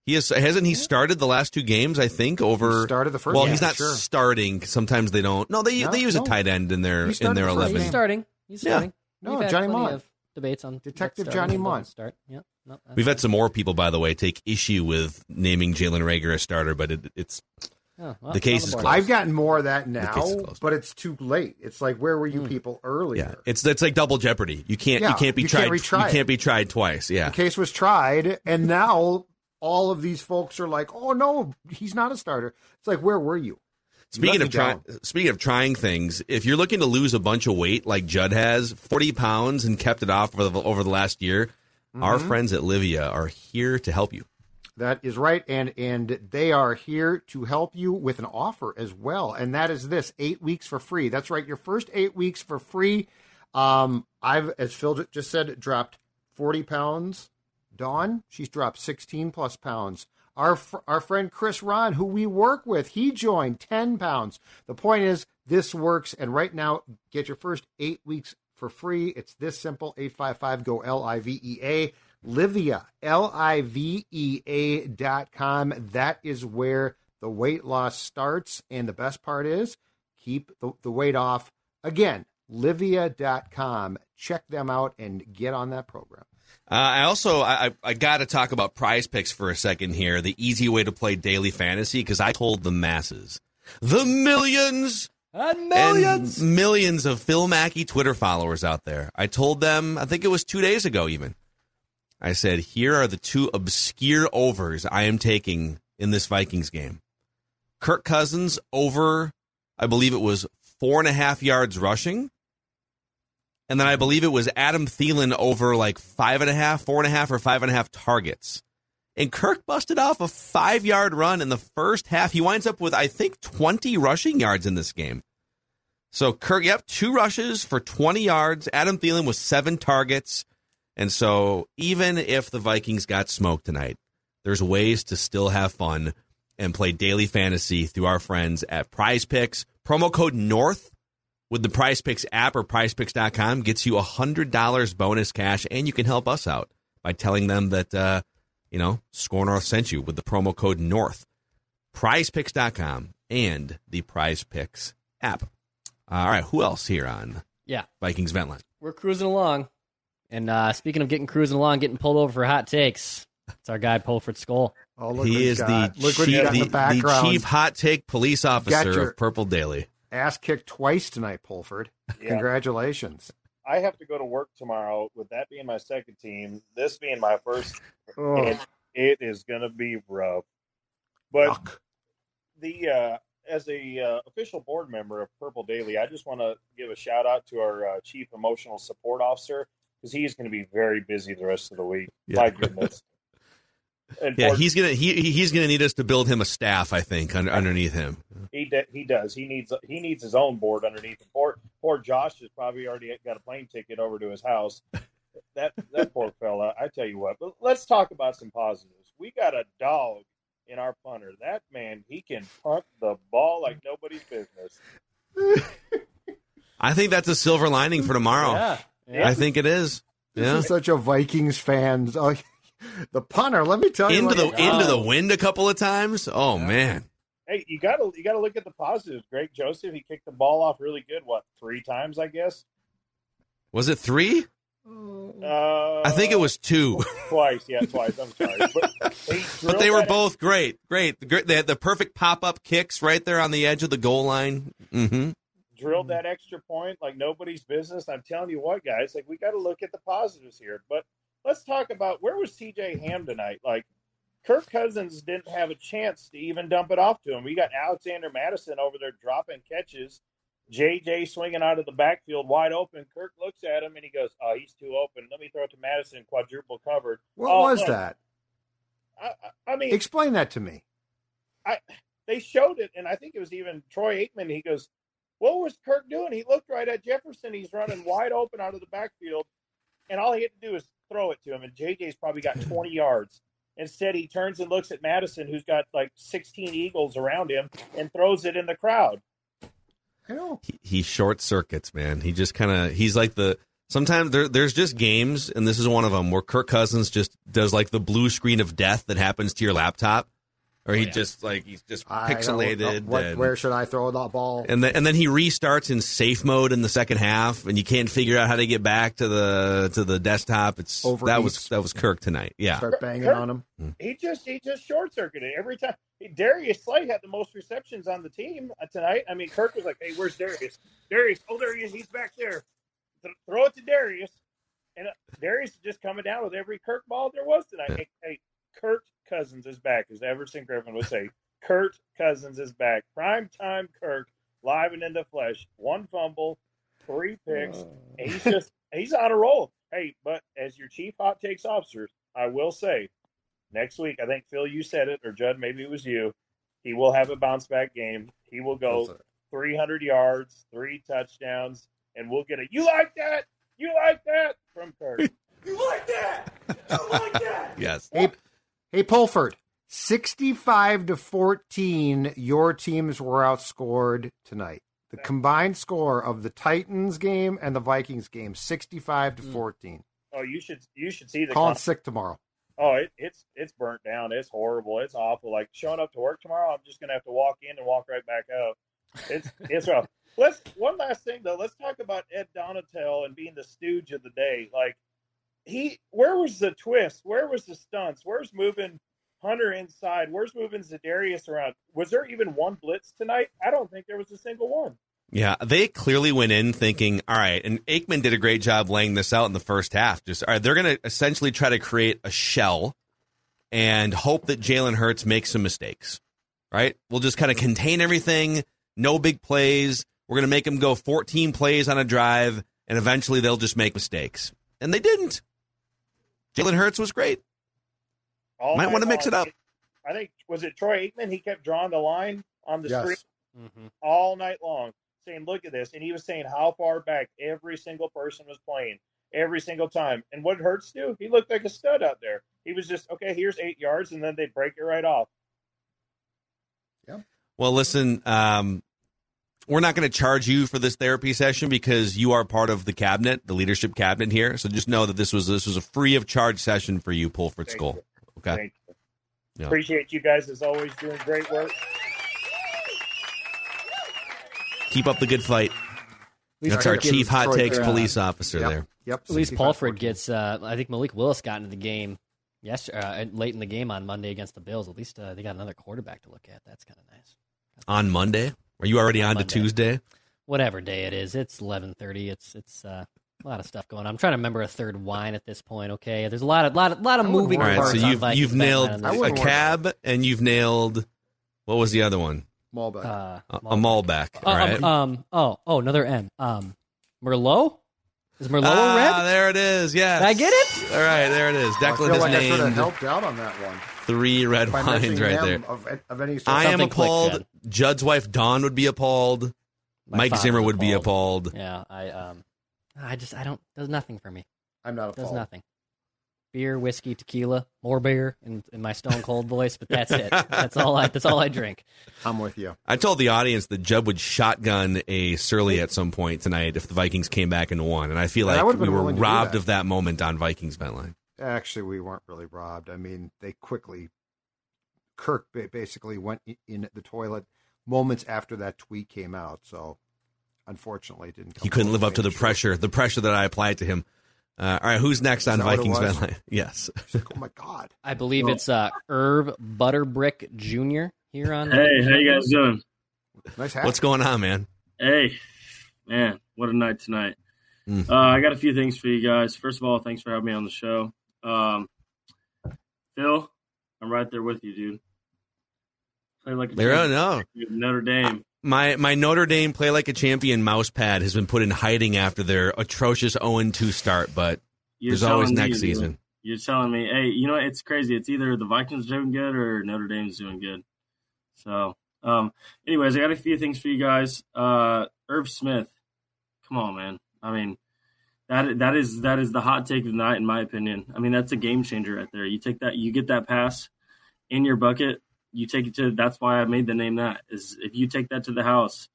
He is hasn't he started the last two games? I think over He started the first Well, game, he's not sure. starting. Sometimes they don't. No, they No, they use no. a tight end in their in their the eleven. game. He's starting. He's Yeah. starting. No, We've Johnny plenty Mundt. of debates on Detective Johnny starting and Mundt. doesn't Start. Yep. No, We've had some more people, by the way, take issue with naming Jalen Reagor a starter, but it, it's Oh, well, the case is closed. I've gotten more of that now, but it's too late. It's like where were you Hmm. people earlier? yeah, it's it's like double jeopardy. You can't you can't be you can't tried. you can't be tried twice. Yeah, The case was tried, and now all of these folks are like, "Oh no, he's not a starter." It's like, where were you? You Speaking of me trying, speaking of trying things, if you're looking to lose a bunch of weight like Judd has, forty pounds and kept it off over the, over the last year, our Mhm. friends at Livea are here to help you. That is right, and and they are here to help you with an offer as well, and that is this: eight weeks for free. That's right, your first eight weeks for free. Um, I've, as Phil just said, dropped forty pounds. Dawn, she's dropped sixteen plus pounds. Our our friend Chris Ron, who we work with, he joined ten pounds. The point is, this works, and right now, get your first eight weeks for free. It's this simple 855 go L I V E A. Livea, L I V E A dot com. That is where the weight loss starts. And the best part is keep the, the weight off. Again, livea.com. Check them out and get on that program. Uh, I also I, I got to talk about Prize Picks for a second here. The easy way to play daily fantasy because I told the masses, the millions and millions, and millions of Phil Mackey Twitter followers out there. I told them I think it was two days ago even. I said, here are the two obscure overs I am taking in this Vikings game. Kirk Cousins over, I believe it was four and a half yards rushing. And then I believe it was Adam Thielen over like five and a half, four and a half, or five and a half targets. And Kirk busted off a five yard run in the first half. He winds up with, I think, 20 rushing yards in this game. So Kirk, yep, two rushes for 20 yards. Adam Thielen with seven targets. And so even if the Vikings got smoked tonight, there's ways to still have fun and play daily fantasy through our friends at Prize Picks. Promo code NORTH with the Prize Picks app or prizepicks.com gets you $100 bonus cash, and you can help us out by telling them that, uh, you know, SKOR North sent you with the promo code NORTH. Prizepicks.com and the Prize Picks app. All right, who else here on Yeah. Vikings Ventline? We're cruising along. And uh, speaking of getting cruising along, getting pulled over for hot takes, it's our guy, Pulford Skull. Oh, he is the, chief, the, the chief hot take police officer your- of Purple Daily. Ass kicked twice tonight, Pulford. Yeah. Congratulations. I have to go to work tomorrow. With that being my second team, this being my first, Oh. and it is going to be rough. But the uh, as a uh, official board member of Purple Daily, I just want to give a shout out to our uh, chief emotional support officer because he's going to be very busy the rest of the week. Yeah. My goodness. And Yeah, for- he's gonna he he's gonna need us to build him a staff. I think under, underneath him. He de- he does. He needs he needs his own board underneath him. Poor poor Josh has probably already got a plane ticket over to his house. That that poor fella. I tell you what. But let's talk about some positives. We got a dog in our punter. That man, he can punt the ball like nobody's business. I think that's a silver lining for tomorrow. Yeah, yeah. I think it is. This Yeah. is such a Vikings fan. Oh, the punter, let me tell you. Into the what- into the wind a couple of times. Oh man. Hey, you gotta you gotta look at the positives. Greg Joseph, he kicked the ball off really good. What three times? I guess. Was it three? Uh, I think it was two. twice. Yeah, twice. I'm sorry, but, he But they were both great. Great. Great. They had the perfect pop up kicks right there on the edge of the goal line. Mm-hmm. Drilled mm-hmm. that extra point like nobody's business. I'm telling you what, guys, like we got to look at the positives here. But let's talk about where was CJ Ham tonight? Like Kirk Cousins didn't have a chance to even dump it off to him. We got Alexander Mattison over there dropping catches. JJ swinging out of the backfield wide open. Kirk looks at him and he goes, "Oh, he's too open. Let me throw it to Mattison, quadruple covered." What Oh, was look, that? I, I- I mean, Explain that to me. I they showed it, and I think it was even Troy Aikman. He goes, "What was Kirk doing? He looked right at Jefferson. He's running wide open out of the backfield, and all he had to do is throw it to him. And JJ's probably got 20 yards. Instead, he turns and looks at Mattison, who's got like 16 Eagles around him, and throws it in the crowd. I know. He, he short circuits, man. He just kind of he's like the sometimes there there's just games, and this is one of them where Kirk Cousins just does like the blue screen of death that happens to your laptop, or he just like he's just I know pixelated. what- and- where should I throw that ball? And then, and then he restarts in safe mode in the second half, and you can't figure out how to get back to the to the desktop. It's that was that was Kirk tonight. Yeah, Start banging Kirk- on him. He just he just short circuited every time. Darius Slay had the most receptions on the team uh, tonight. I mean, Kirk was like, "Hey, where's Darius? Darius, oh, there he is. He's back there. Th- throw it to Darius." And uh, Darius is just coming down with every Kirk ball there was tonight. Hey, hey, Kurt Cousins is back, as Everson Griffen would say. Kurt Cousins is back. Prime time Kirk, live and in the flesh. One fumble, three picks. And he's just he's on a roll. Hey, but as your chief hot takes officer, I will say next week, I think Phil, you said it, or Judd, maybe it was you. He will have a bounce back game. He will go 300 yards, three touchdowns, and we'll get a "You like that? You like that?" from Kirk. you like that? You like that? yes. Hey, hey, Pulford. 65 to 14, your teams were outscored tonight. The combined score of the Titans game and the Vikings game, sixty-five Hmm. to fourteen. Oh, you should you should see the Calling con- sick tomorrow. Oh, it, it's it's burnt down. It's horrible. It's awful. Like showing up to work tomorrow, I'm just gonna have to walk in and walk right back out. It's it's rough. Let's one last thing though. Let's talk about Ed Donatell and being the stooge of the day. Like he, where was the twist? Where was the stunts? Where's moving Hunter inside? Where's moving Za'Darius around? Was there even one blitz tonight? I don't think there was a single one. Yeah, they clearly went in thinking, all right, and Aikman did a great job laying this out in the first half. Just all right, they're going to essentially try to create a shell and hope that Jalen Hurts makes some mistakes. Right? We'll just kind of contain everything, no big plays. We're going to make them go 14 plays on a drive, and eventually they'll just make mistakes. And they didn't. Jalen Hurts was great. All Might want to mix it up. I think was it Troy Aikman? He kept drawing the line on the Yes. screen Mm-hmm. all night long, saying, "Look at this," and he was saying how far back every single person was playing every single time. And what Hurts do? He looked like a stud out there. He was just okay. Here's eight yards, and then they break it right off. Yeah. Well, listen, um, we're not going to charge you for this therapy session because you are part of the cabinet, the leadership cabinet here. So just know that this was this was a free of charge session for you, Pulford Thank School. Okay. Thank you. Yeah. Appreciate you guys as always doing great work. Keep up the good fight. least That's our chief hot Detroit takes credit. police officer Yep. there. Yep. At least 65, Paulford gets. Uh, I think Malik Willis got into the game yesterday, uh, late in the game on Monday against the Bills. At least uh, they got another quarterback to look at. That's kind of nice. On Monday? Are you already on to Tuesday? Whatever day it is, it's eleven thirty. It's it's uh, a lot of stuff going on. I'm trying to remember a third wine at this point. Okay, there's a lot of lot of lot of moving All right, parts. so you've Vikings you've nailed on I this. a wouldn't worry cab and you've nailed what was the other one? Malbec. Uh, A, a Malbec. uh, All right. um, um, oh, oh, another M. Um, Merlot. Is Merlot ah, a red? there it is. Yes. Did I get it? All right, there it is. I Declan feel has like I should have helped out on that one. three red By wines right there. Of, of any sort. I am Something clicked, appalled. Judd's wife Dawn would be appalled. My Mike Zimmer would be appalled. appalled. Yeah, I um, I just I don't does nothing for me. I'm not appalled. Does appalled. nothing. Beer, whiskey, tequila, more beer in, in my stone cold voice, but that's it. That's all I that's all I drink. I'm with you. I told the audience that Judd would shotgun a Surly at some point tonight if the Vikings came back and won, and I feel And I like we were willing to do robbed that. of that moment on Vikings bet line. Actually, we weren't really robbed. I mean, they quickly. Kirk basically went in the toilet moments after that tweet came out. So, unfortunately, it didn't. Come He couldn't live up to the pressure, the pressure that I applied to him. Uh, all right, who's next on that what it Vikings was? bet line? Yes. Oh my God! I believe Well- it's uh Irv Butterbrick Jr. here on. Hey, how you guys doing? Nice hat. What's going on, man? Hey, man, what a night tonight. Mm. Uh, I got a few things for you guys. First of all, thanks for having me on the show. Um, Phil, I'm right there with you, dude. Play like a There, champion. no. Notre Dame. My my Notre Dame play like a champion mouse pad has been put in hiding after their atrocious 0 2 start, but You're there's always next season. You're telling me, hey, you know, it's crazy. It's either the Vikings doing good or Notre Dame's doing good. So, um, anyways, I got a few things for you guys. Uh, Irv Smith, come on, man. I mean, that that is that is the hot take of the night, in my opinion. I mean, that's a game changer right there. You take that, you get that pass in your bucket. You take it to. That's why I made the name that. Is if you take that to the house,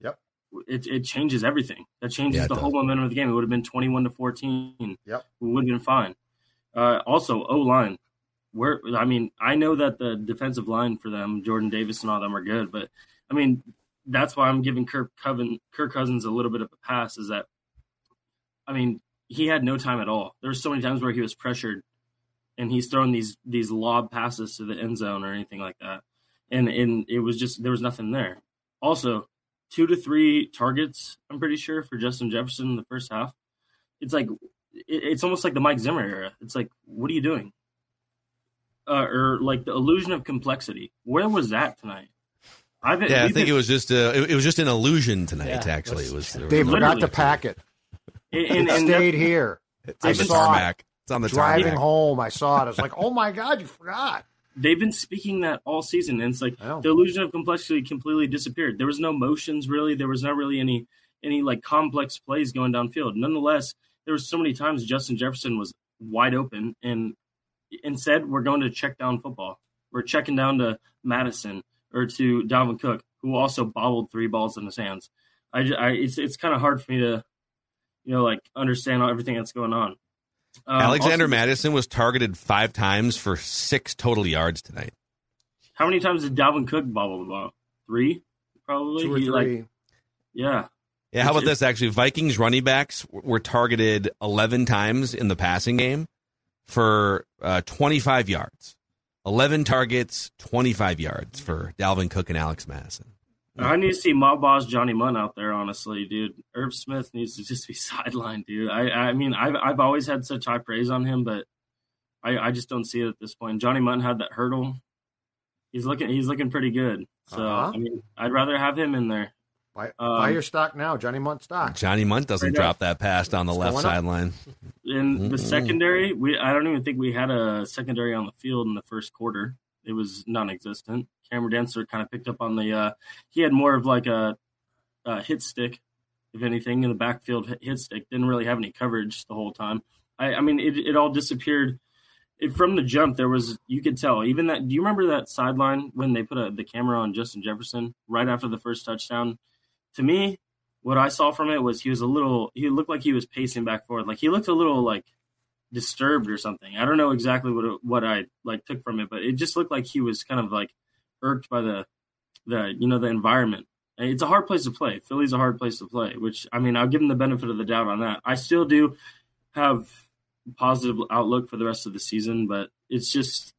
Yep. it it changes everything. That changes Yeah, the whole momentum of the game. It would have been twenty-one to fourteen. Yep. We would have been fine. Uh, also, O line. Where I mean, I know that the defensive line for them, Jordan Davis and all them are good, but I mean, that's why I'm giving Kirk Coven, Kirk Cousins a little bit of a pass. Is that, I mean, he had no time at all. There were so many times where he was pressured, and he's throwing these these lob passes to the end zone or anything like that, and and it was just there was nothing there. Also, two to three targets, I'm pretty sure for Justin Jefferson in the first half. It's like it, it's almost like the Mike Zimmer era. It's like, what are you doing? Uh, or like the illusion of complexity. Where was that tonight? I've Yeah, I think been- it was just a, it, it was just an illusion tonight. Yeah. actually, it was. was They forgot to pack it. and, It and, and stayed here. It's I on the saw it. tarmac. It's on the Driving tarmac. home, I saw it. I was like, "Oh my God, you forgot!" they've been speaking that all season, and it's like the illusion of complexity completely disappeared. There was no motions really. There was not really any any like complex plays going downfield. Nonetheless, there was so many times Justin Jefferson was wide open, and instead we're going to check down football. We're checking down to Mattison or to Dalvin Cook, who also bobbled three balls in his hands. I, ju- I it's it's kind of hard for me to, you know, like understand everything that's going on. Um, Alexander also- Mattison was targeted five times for six total yards tonight. How many times did Dalvin Cook bobble the ball? Three, probably. Two or He, like- three. yeah. Yeah, how about this? Actually, Vikings running backs were targeted 11 times in the passing game for uh, 25 yards. 11 targets, 25 yards for Dalvin Cook and Alex Mattison. I need to see mob boss Johnny Mundt out there. Honestly, dude, Irv Smith needs to just be sidelined, dude. I, I mean, I've I've always had such high praise on him, but I, I just don't see it at this point. Johnny Mundt had that hurdle. He's looking he's looking pretty good. So Uh-huh. I mean, I'd rather have him in there. Buy, Um, buy your stock now, Johnny Mundt stock. Johnny Mundt doesn't Right drop that pass down the It's left sideline. In the Mm-mm. secondary, we I don't even think we had a secondary on the field in the first quarter. It was non-existent. Cameron Dantzler kind of picked up on the. Uh, he had more of like a, a hit stick, if anything, in the backfield hit- stick. Didn't really have any coverage the whole time. I, I mean, it it all disappeared. It, from the jump, there was you could tell. Even that. Do you remember that sideline when they put a, the camera on Justin Jefferson right after the first touchdown? To me, what I saw from it was he was a little. He looked like he was pacing back forth. Like he looked a little like disturbed or something. I don't know exactly what what I like took from it, but it just looked like he was kind of like irked by the the you know the environment. It's a hard place to play. Philly's a hard place to play, which I mean I'll give him the benefit of the doubt on that. I still do have positive outlook for the rest of the season, but it's just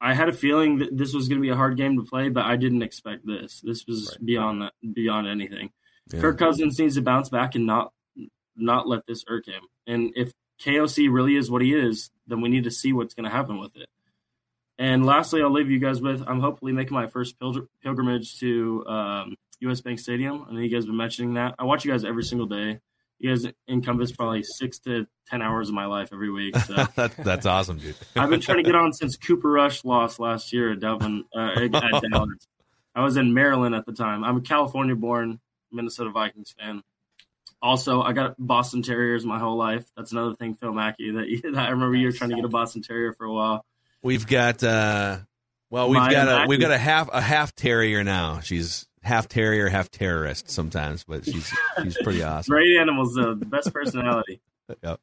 I had a feeling that this was going to be a hard game to play, but I didn't expect this. This was beyond that, beyond anything. Yeah. Kirk Cousins needs to bounce back and not not let this irk him. And if KOC really is what he is, then we need to see what's going to happen with it. And lastly, I'll leave you guys with I'm hopefully making my first pilgr- pilgrimage to um, U.S. Bank Stadium. I know you guys have been mentioning that. I watch you guys every single day. You guys encompass probably six to ten hours of my life every week. So that, that's awesome, dude. I've been trying to get on since Cooper Rush lost last year at Dublin uh, at Dallas. I was in Maryland at the time. I'm a California-born Minnesota Vikings fan. Also, I got Boston Terriers my whole life. That's another thing, Phil Mackey. That, you, that I remember you were trying to get a Boston Terrier for a while. We've got uh well we've Maya got a we've got a half a half terrier now. She's half terrier, half terrorist sometimes, but she's she's pretty awesome. Great animals, though. The best personality. Yep.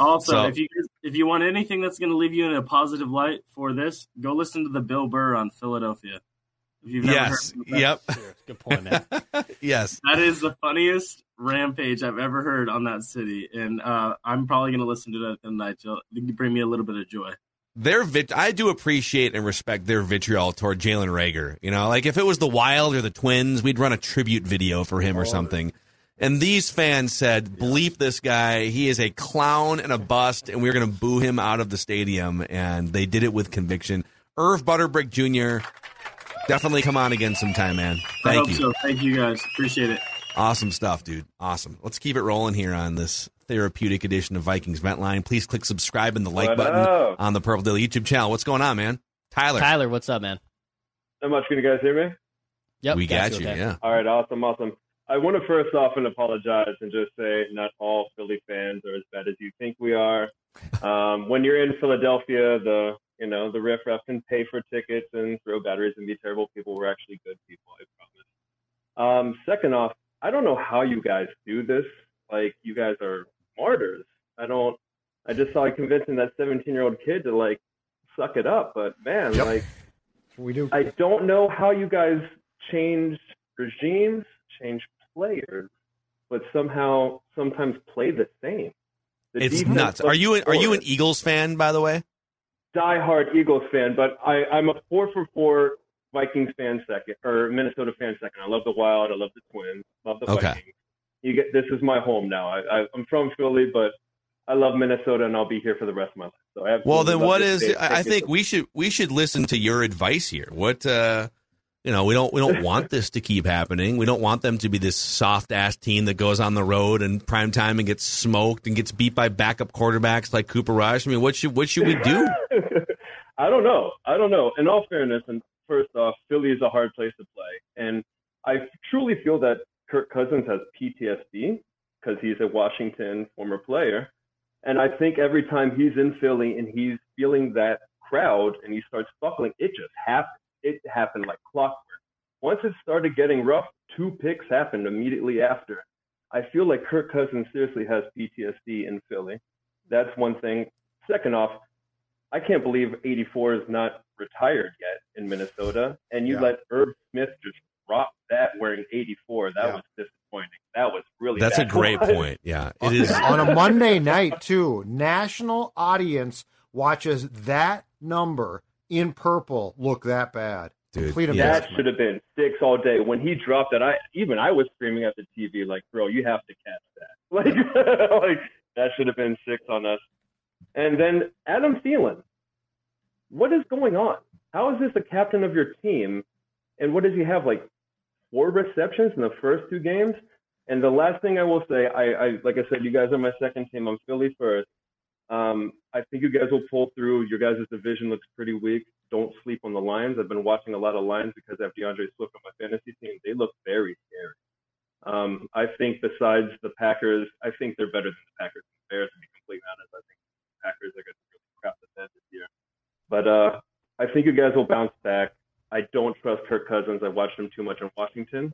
Also, So- if you if you want anything that's going to leave you in a positive light for this, go listen to the Bill Burr on Philadelphia. If you've never Yes. heard of. Yep. Good point, man. yes. That is the funniest rampage I've ever heard on that city, and uh, I'm probably going to listen to that tonight. You'll bring me a little bit of joy. Their vit- I do appreciate and respect their vitriol toward Jalen Reagor. You know, like if it was the Wild or the Twins, we'd run a tribute video for him or oh, something. And these fans said, "Bleep this guy. He is a clown and a bust, and we're going to boo him out of the stadium." And they did it with conviction. Irv Butterbrick Jr. Definitely come on again sometime, man. I Thank hope you. so. Thank you guys. Appreciate it. Awesome stuff, dude. Awesome. Let's keep it rolling here on this therapeutic edition of Vikings Vent Line. Please click subscribe and the like What button up? on the Purple Daily YouTube channel. What's going on, man? Tyler. Tyler, what's up, man? Not much. Can you guys hear me? Yep, We got you, okay. yeah. All right. Awesome. Awesome. I want to first off and apologize and just say not all Philly fans are as bad as you think we are. Um, when you're in Philadelphia, the you know the riffraff can pay for tickets and throw batteries and be terrible people. We're actually good people. I promise. Um, second off, I don't know how you guys do this. Like you guys are martyrs. I don't. I just saw you convincing that 17 year old kid to like suck it up, but man, like we do. I don't know how you guys change regimes, change players, but somehow sometimes play the same. The It's nuts. Are you an, are you an Eagles fan, by the way? Die-hard Eagles fan, but I, I'm a four for four Vikings fan second or Minnesota fan second. I love the Wild. I love the Twins. Love the Okay. Vikings. You get this is my home now. I, I, I'm from Philly, but I love Minnesota, and I'll be here for the rest of my life. So I have Well, then what is? I I think we should we should listen to your advice here. What uh, you know, we don't we don't want this to keep happening. We don't want them to be this soft ass team that goes on the road and prime time and gets smoked and gets beat by backup quarterbacks like Cooper Rush. I mean, what should what should we do? I don't know. I don't know. In all fairness, and first off, Philly is a hard place to play, and I truly feel that Kirk Cousins has PTSD because he's a Washington former player, and I think every time he's in Philly and he's feeling that crowd and he starts buckling, it just happens. It happened like clockwork. once it started getting rough, two picks happened immediately after. I feel like Kirk Cousins seriously has PTSD in Philly. That's one thing. Second off, I can't believe 84 is not retired yet in Minnesota, and you Yeah. let Irv Smith just drop that wearing 84. That Yeah. was disappointing. That was really That's a bad. great point. Yeah, it is. on a Monday night too. National audience watches that number in purple look that bad. Dude, Complete That should have been six all day. When he dropped it, I even I was screaming at the TV like, "Bro, you have to catch that!" Like, like that should have been six on us. And then Adam Thielen, what is going on? How is this the captain of your team? And what does he have? Like four receptions in the first two games. And the last thing I will say, I, I like I said, you guys are my second team. I'm Philly first. Um, I think you guys will pull through. Your guys' division looks pretty weak. Don't sleep on the Lions. I've been watching a lot of Lions because I have D'Andre Swift on my fantasy team. They look very scary. Um, I think besides the Packers, I think they're better than the Packers and Bears. To be completely honest, I think the Packers are going to crap the bed this year. But uh, I think you guys will bounce back. I don't trust Kirk Cousins. I've watched him too much in Washington.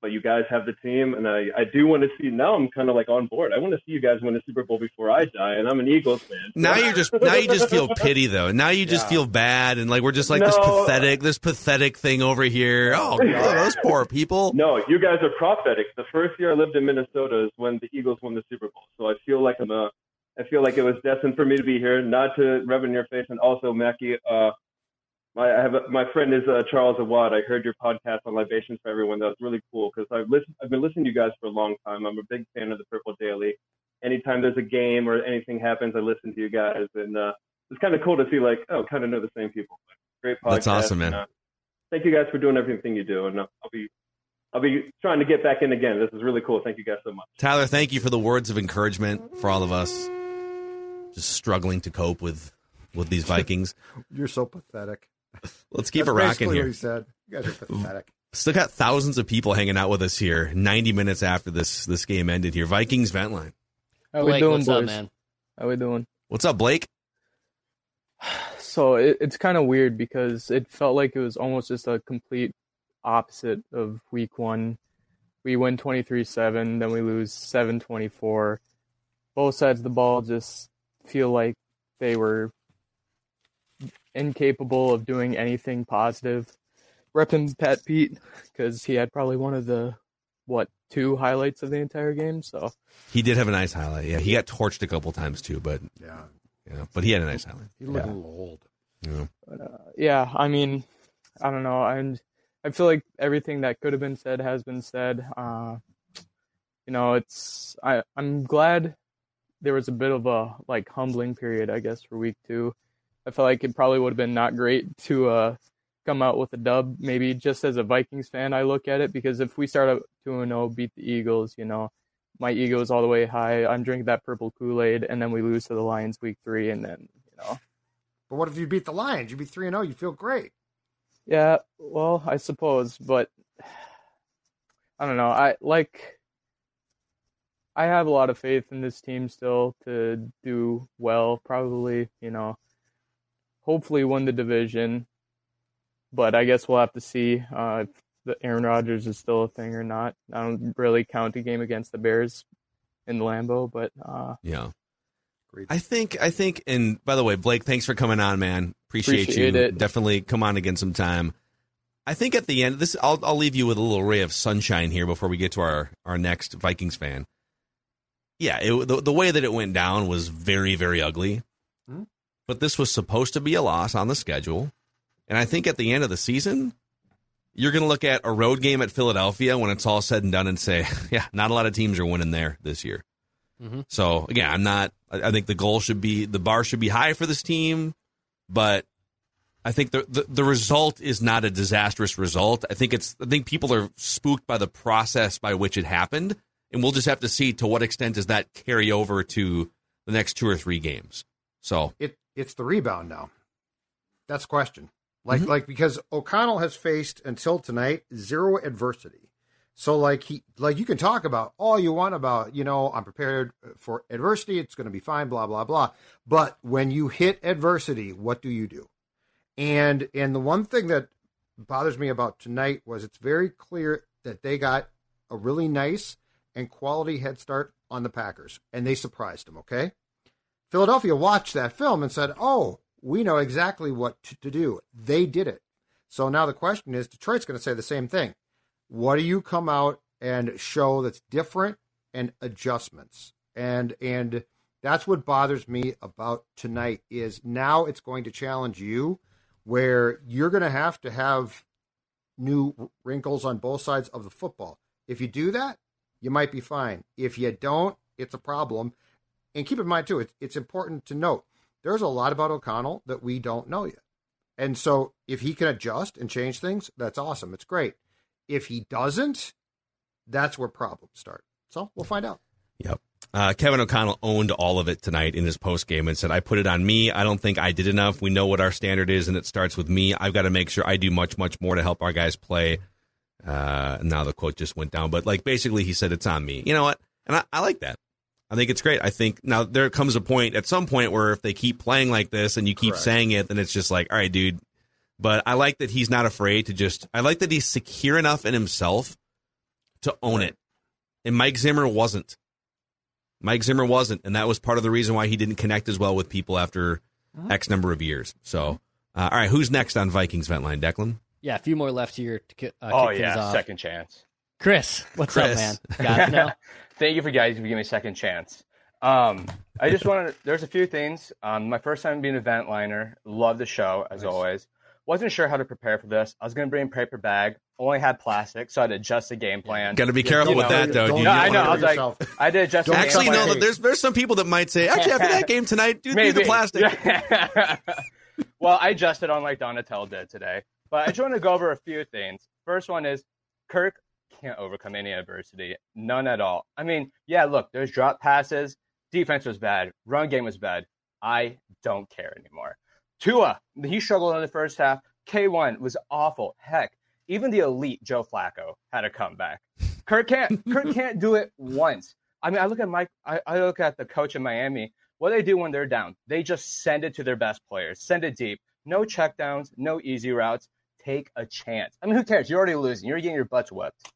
But you guys have the team, and I, I do want to see. Now I'm kind of like on board. I want to see you guys win the Super Bowl before I die, and I'm an Eagles fan. Now you just now you just feel pity though. Now you just Yeah. feel bad and like we're just like this pathetic this pathetic thing over here. Oh, at those poor people. No, you guys are prophetic. The first year I lived in Minnesota is when the Eagles won the Super Bowl. So I feel like I'm a, I feel like it was destined for me to be here, not to rub in your face. And also, Mackey, uh, my I have a, my friend is uh, Charles Awad. I heard your podcast on Libations for Everyone. That was really cool because I've listened, I've been listening to you guys for a long time. I'm a big fan of the Purple Daily. Anytime there's a game or anything happens, I listen to you guys, and uh, it's kind of cool to see like, oh, kind of know the same people. Great podcast. That's awesome, man. and, uh, thank you guys for doing everything you do, and uh, I'll be I'll be trying to get back in again. This is really cool. Thank you guys so much. Tyler, thank you for the words of encouragement for all of us just struggling to cope with with these Vikings. You're so pathetic. Let's keep That's it rocking here. What he said. You guys are pathetic. Still got thousands of people hanging out with us here 90 minutes after this this game ended here. Vikings vent line. How are we Blake, doing, what's boys? up, man? How are we doing? What's up, Blake? So it, it's kind of weird because it felt like it was almost just a complete opposite of week one. We win 23 7, then we lose 7 24. Both sides of the ball just feel like they were incapable of doing anything positive. Repping Pat Pete because he had probably one of the, what, two highlights of the entire game. So He did have a nice highlight. Yeah, he got torched a couple times too, but yeah, yeah, but he had a nice highlight. He looked a little old. Yeah. But, uh, yeah, I mean, I don't know. And I feel like everything that could have been said has been said. Uh, you know, it's I I'm glad there was a bit of a like humbling period, I guess, for week two. I felt like it probably would have been not great to uh, come out with a dub. Maybe just as a Vikings fan, I look at it because if we start out two and zero, beat the Eagles, you know, my ego is all the way high. I'm drinking that purple Kool Aid, and then we lose to the Lions week three, and then you know. But what if you beat the Lions? You'd be three and zero. You feel great. Yeah, well, I suppose, but I don't know. I like I have a lot of faith in this team still to do well, probably, you know, hopefully win the division. But I guess we'll have to see uh, if the Aaron Rodgers is still a thing or not. I don't really count a game against the Bears in Lambeau, but uh, Yeah. I think I think and by the way, Blake, thanks for coming on, man. Appreciate, Appreciate you. it. Definitely come on again sometime. I think at the end this I'll I'll leave you with a little ray of sunshine here before we get to our our next Vikings fan. Yeah, it, the the way that it went down was very very ugly. Mhm. But this was supposed to be a loss on the schedule. And I think at the end of the season, you're going to look at a road game at Philadelphia when it's all said and done and say, yeah, not a lot of teams are winning there this year. Mhm. So again, I'm not. I I think the goal should be the bar should be high for this team, but I think the, the the result is not a disastrous result. I think it's. I think people are spooked by the process by which it happened, and we'll just have to see to what extent does that carry over to the next two or three games. So It it's the rebound now. That's the question. Like Mm-hmm. like because O'Connell has faced until tonight zero adversity. So like he like you can talk about all you want about, you know, I'm prepared for adversity, it's going to be fine, blah blah blah. But when you hit adversity, what do you do? And and the one thing that bothers me about tonight was it's very clear that they got a really nice and quality head start on the Packers, and they surprised them. Okay, Philadelphia watched that film and said, "Oh, we know exactly what to, do." They did it. So now the question is, Detroit's going to say the same thing. What do you come out and show that's different and adjustments? And and that's what bothers me about tonight is now it's going to challenge you where you're going to have to have new wrinkles on both sides of the football. If you do that, you might be fine. If you don't, it's a problem. And keep in mind too, it's, it's important to note there's a lot about O'Connell that we don't know yet. And so if he can adjust and change things, that's awesome. It's great. If he doesn't, that's where problems start. So we'll find out. Yep. Uh, Kevin O'Connell owned all of it tonight in his post game and said, I put it on me. I don't think I did enough. We know what our standard is, and it starts with me. I've got to make sure I do much, much more to help our guys play. Uh, now the quote just went down, but like basically he said, it's on me. You know what? And I, I like that. I think it's great. I think now there comes a point at some point where if they keep playing like this and you keep Correct. saying it, then it's just like, all right, dude. But I like that he's not afraid to just. I like that he's secure enough in himself to own it. And Mike Zimmer wasn't. Mike Zimmer wasn't, and that was part of the reason why he didn't connect as well with people after X number of years. So, uh, all right, who's next on Vikings vent line, Declan? Yeah, a few more left here to ki- uh, oh kick things yeah, off. second chance. Chris, what's Chris. up, man? Got it now? Thank you for guys for giving me a second chance. Um, I just wanted. There's a few things. Um, my first time being a vent liner. Love the show as always. Wasn't sure how to prepare for this. I was going to bring a paper bag. Only had plastic, so I had to adjust the game plan. Got to be careful with that, though. No, dude. I You know. I don't was like. I did adjust. the game Actually, plan. no. There's there's some people that might say, actually, after that game tonight, do, do the plastic. well, I adjusted on like Donatell did today. But I just want to go over a few things. First one is Kirk can't overcome any adversity. None at all. I mean, yeah, look, there's drop passes. Defense was bad. Run game was bad. I don't care anymore. Tua, he struggled in the first half. K1 was awful. Heck, even the elite Joe Flacco had a comeback. Kirk can't Kirk can't do it once. I mean, I look at Mike. I, I look at the coach in Miami. What they do when they're down, they just send it to their best players. Send it deep. No checkdowns. No easy routes. Take a chance. I mean, who cares? You're already losing. You're getting your butts whipped.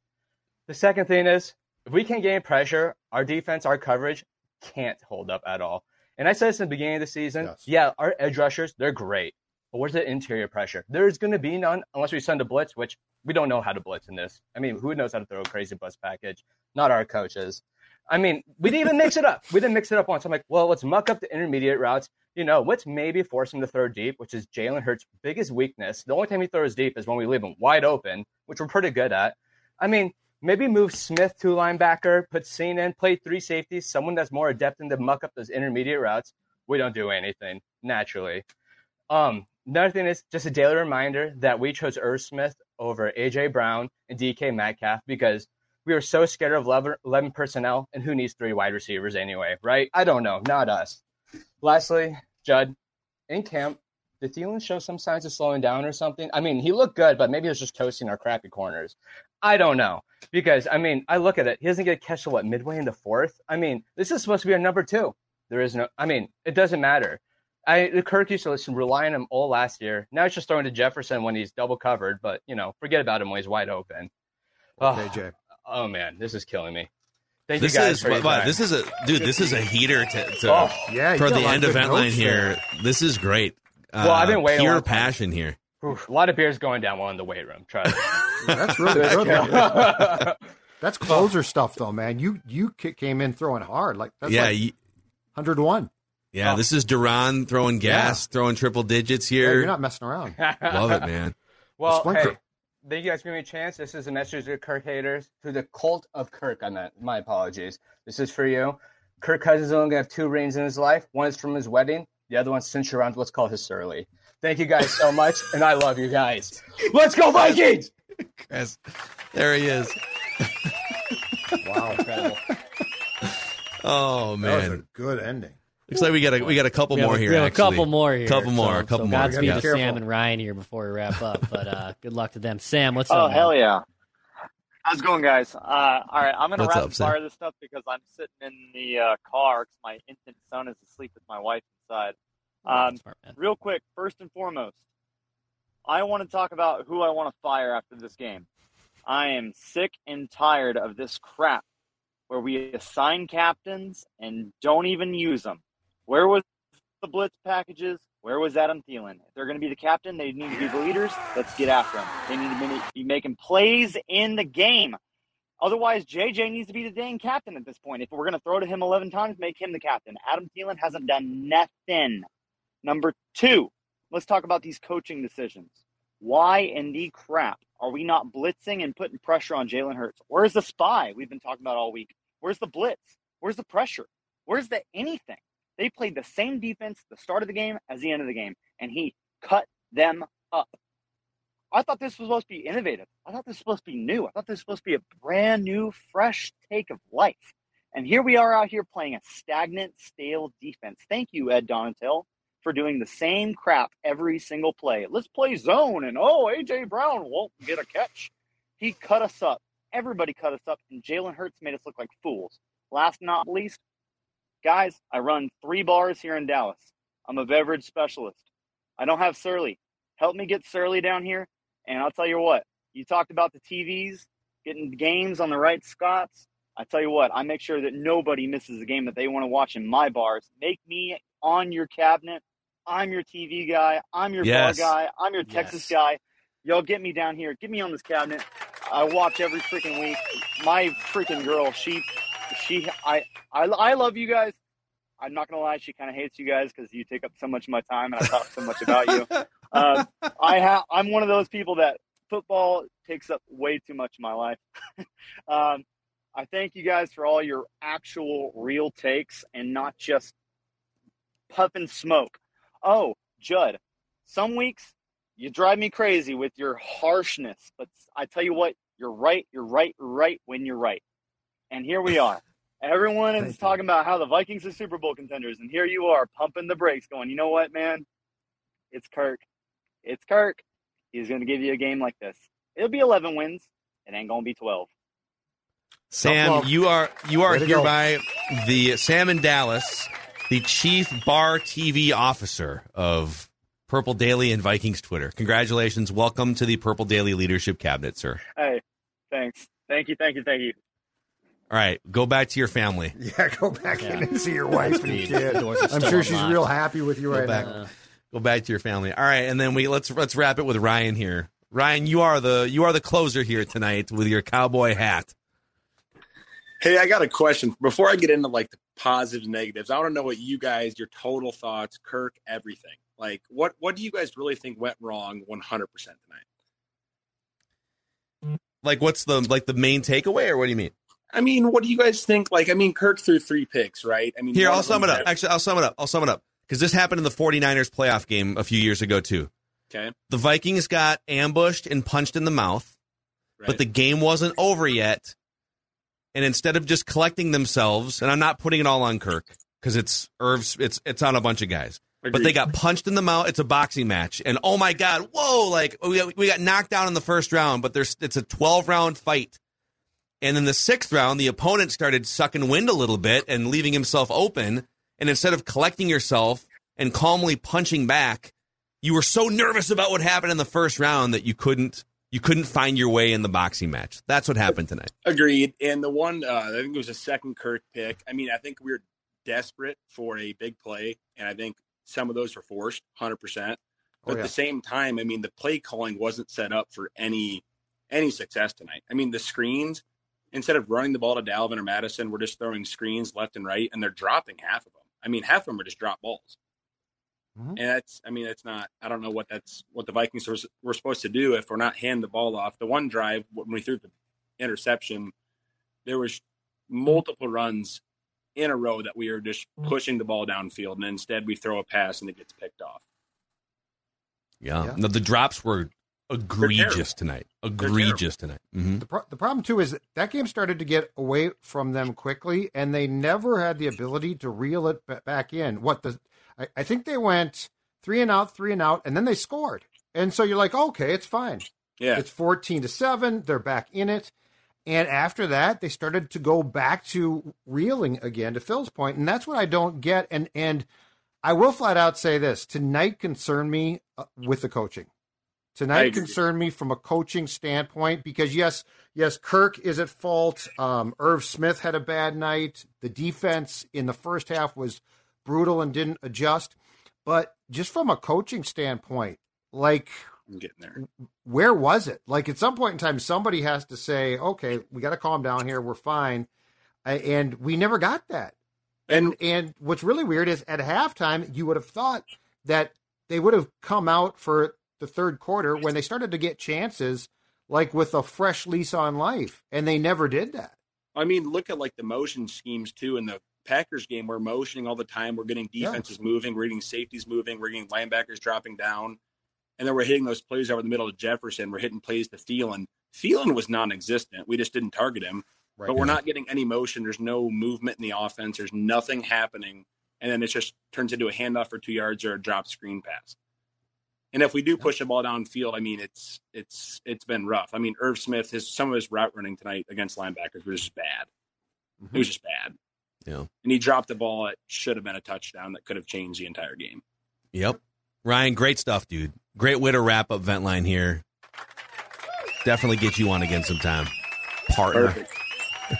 The second thing is, if we can't gain pressure, our defense, our coverage can't hold up at all. And I said this in the beginning of the season. Yeah, our edge rushers, they're great. But where's the interior pressure? There's going to be none unless we send a blitz, which we don't know how to blitz in this. I mean, who knows how to throw a crazy blitz package? Not our coaches. I mean, we didn't even mix it up. We didn't mix it up once. I'm like, well, let's muck up the intermediate routes. You know, let's maybe force him to throw deep, which is Jalen Hurts' biggest weakness. The only time he throws deep is when we leave him wide open, which we're pretty good at. I mean, maybe move Smith to linebacker, put Cine in, play three safeties, someone that's more adept in to muck up those intermediate routes. We don't do anything naturally. Um, another thing is just a daily reminder that we chose Irv Smith over AJ Brown and DK Metcalf because we were so scared of 11, 11 personnel, and who needs three wide receivers anyway, right? I don't know, not us. Lastly, Judd, in camp, did Thielen show some signs of slowing down or something? I mean, he looked good, but maybe he was just toasting our crappy corners. I don't know because I mean, I look at it. He doesn't get a catch till what midway in the fourth. I mean, this is supposed to be a number two. There is no. I mean, it doesn't matter. I the Kirk used to listen, rely on him all last year. Now it's just throwing to Jefferson when he's double covered, but you know, forget about him when he's wide open. Okay, oh, Jay. oh man, this is killing me. Thank This you guys is for your wow, time. this is a dude. This is a heater to, to Oh, yeah, you toward got the end of of line notes here. This is great. Uh, Well, I've been waiting a pure passion here. Oof, a lot of beers going down while in the weight room. Try it. That's really good. man. That's closer stuff, though, man. You you came in throwing hard, like that's Yeah, like you- hundred one. Yeah, this is Duran throwing gas, throwing triple digits Yeah, here. you're not messing around. Love it, man. Well, hey, thank you guys for giving me a chance. This is a message to Kirk haters, to the cult of Kirk. I meant. My apologies. This is for you. Kirk Cousins is only gonna have two rings in his life. One is from his wedding. The other one's cinch around what's called his surly. Thank you guys so much, and I love you guys. Let's go Vikings! Chris, there he is. Wow, incredible. Oh man, That was a good ending. looks like we got a we got a couple We more a- here. We have actually. a couple more here. Couple more. So, a couple so more. Godspeed Yeah. to Sam and Ryan here before we wrap up. But uh, good luck to them. Sam, what's oh up? man? hell yeah! How's it going, guys? Uh, all right, I'm gonna What's rapid up, fire this stuff because I'm sitting in the uh, car because my infant son is asleep with my wife inside. Um, real quick, first and foremost, I want to talk about who I want to fire after this game. I am sick and tired of this crap where we assign captains and don't even use them. Where was the blitz packages? Where was Adam Thielen? If they're going to be the captain, they need to be the leaders. Let's get after them. They need to be making plays in the game. Otherwise, JJ needs to be the dang captain at this point. If we're going to throw to him 11 times, make him the captain. Adam Thielen hasn't done nothing. Number two, let's talk about these coaching decisions. Why in the crap are we not blitzing and putting pressure on Jalen Hurts? Where's the spy we've been talking about all week? Where's the blitz? Where's the pressure? Where's the anything? They played the same defense the start of the game as the end of the game, and he cut them up. I thought this was supposed to be innovative. I thought this was supposed to be new. I thought this was supposed to be a brand new, fresh take of life. And here we are out here playing a stagnant, stale defense. Thank you, Ed Donatell, for doing the same crap every single play. Let's play zone, and oh, AJ Brown won't get a catch. He cut us up. Everybody cut us up, and Jalen Hurts made us look like fools. Last not least, guys, I run three bars here in Dallas. I'm a beverage specialist. I don't have Surly. Help me get Surly down here. And I'll tell you what, you talked about the TVs, getting games on the right spots. I tell you what, I make sure that nobody misses a game that they want to watch in my bars. Make me on your cabinet. I'm your TV guy. I'm your Yes. bar guy. I'm your Texas guy. Y'all get me down here. Get me on this cabinet. I watch every freaking week. My freaking girl, she, she, I, I, I love you guys. I'm not gonna lie, she kind of hates you guys because you take up so much of my time and I talk so much about you. Um, I have, I'm one of those people that football takes up way too much of my life. um, I thank you guys for all your actual real takes and not just puff and smoke. Oh, Judd, some weeks you drive me crazy with your harshness, but I tell you what, you're right, you're right, you're right when you're right. And here we are. Everyone is talking about how the Vikings are Super Bowl contenders, and here you are pumping the brakes, going, you know what, man? It's Kirk. It's Kirk. He's going to give you a game like this. It'll be 11 wins. It ain't going to be 12. Sam, you are you are Way to go. hereby the Sam in Dallas, the chief bar TV officer of Purple Daily and Vikings Twitter. Congratulations. Welcome to the Purple Daily Leadership Cabinet, sir. Hey, thanks. Thank you, thank you, thank you. All right, go back to your family. Yeah, go back Yeah. in and see your wife and kid. I'm sure she's real happy with you Go right back, now. go back to your family. All right, and then we let's let's wrap it with Ryan here. Ryan, you are the you are the closer here tonight with your cowboy hat. Hey, I got a question. Before I get into like the positives and negatives, I want to know what you guys, your total thoughts, Kirk, everything. Like, what what do you guys really think went wrong 100 percent tonight? Like, what's the like the main takeaway, or what do you mean? I mean, what do you guys think? Like, I mean, Kirk threw three picks, right? I mean, Here, I'll sum it up. Actually, I'll sum it up. I'll sum it up because this happened in the 49ers playoff game a few years ago too. Okay. The Vikings got ambushed and punched in the mouth, but the game wasn't over yet. And instead of just collecting themselves, and I'm not putting it all on Kirk because it's Irv's, it's it's on a bunch of guys. But they got punched in the mouth. It's a boxing match, and oh my god, whoa! Like we got, we got knocked down in the first round, but there's it's a 12 round fight. And in the sixth round, the opponent started sucking wind a little bit and leaving himself open. And instead of collecting yourself and calmly punching back, you were so nervous about what happened in the first round that you couldn't you couldn't find your way in the boxing match. That's what happened tonight. Agreed. And the one, uh, I think it was a second Kirk pick. I mean, I think we were desperate for a big play, and I think some of those were forced, hundred percent. But Oh, yeah. at the same time, I mean, the play calling wasn't set up for any any success tonight. I mean, the screens instead of running the ball to Dalvin or Mattison, we're just throwing screens left and right, and they're dropping half of them. I mean, half of them are just drop balls. And that's, I mean, that's not. I don't know what that's what the Vikings were, were supposed to do if we're not handing the ball off. The one drive when we threw the interception, there was multiple runs in a row that we were just pushing the ball downfield, and instead we throw a pass and it gets picked off. Yeah. No, the drops were egregious tonight. Egregious tonight. hmm The, pro- the problem too is that, that game started to get away from them quickly, and they never had the ability to reel it ba- back in. What the? I, I think they went three and out, three and out, and then they scored. And so you're like, okay, it's fine. Yeah. it's fourteen to seven. They're back in it, and after that, they started to go back to reeling again. To Phil's point, and that's what I don't get. And and I will flat out say this: tonight concerned me uh, with the coaching Tonight concerned me from a coaching standpoint because yes, yes, Kirk is at fault. Um, Irv Smith had a bad night. The defense in the first half was brutal and didn't adjust. But just from a coaching standpoint, like I'm getting there. where was it? Like at some point in time, somebody has to say, "Okay, we got to calm down here. We're fine," and we never got that. And and what's really weird is at halftime, you would have thought that they would have come out for the third quarter when they started to get chances, like with a fresh lease on life, and they never did that. I mean, look at like the motion schemes too. and the Packers game, we're motioning all the time. We're getting Yeah. defenses moving. We're getting safeties moving. We're getting linebackers dropping down, and then we're hitting those plays over the middle of Jefferson. We're hitting plays to Thielen. Thielen was non-existent. We just didn't target him. Right. But we're not getting any motion. There's no movement in the offense. There's nothing happening, and then it just turns into a handoff for two yards or a drop screen pass. And if we do push the ball downfield, I mean, it's it's it's been rough. I mean, Irv Smith, his some of his route running tonight against linebackers was just bad. It was mm-hmm. just bad. Yeah. And he dropped the ball. It should have been a touchdown that could have changed the entire game. Yep. Ryan, great stuff, dude. Great way to wrap up vent line here. Definitely get you on again sometime, partner. Perfect.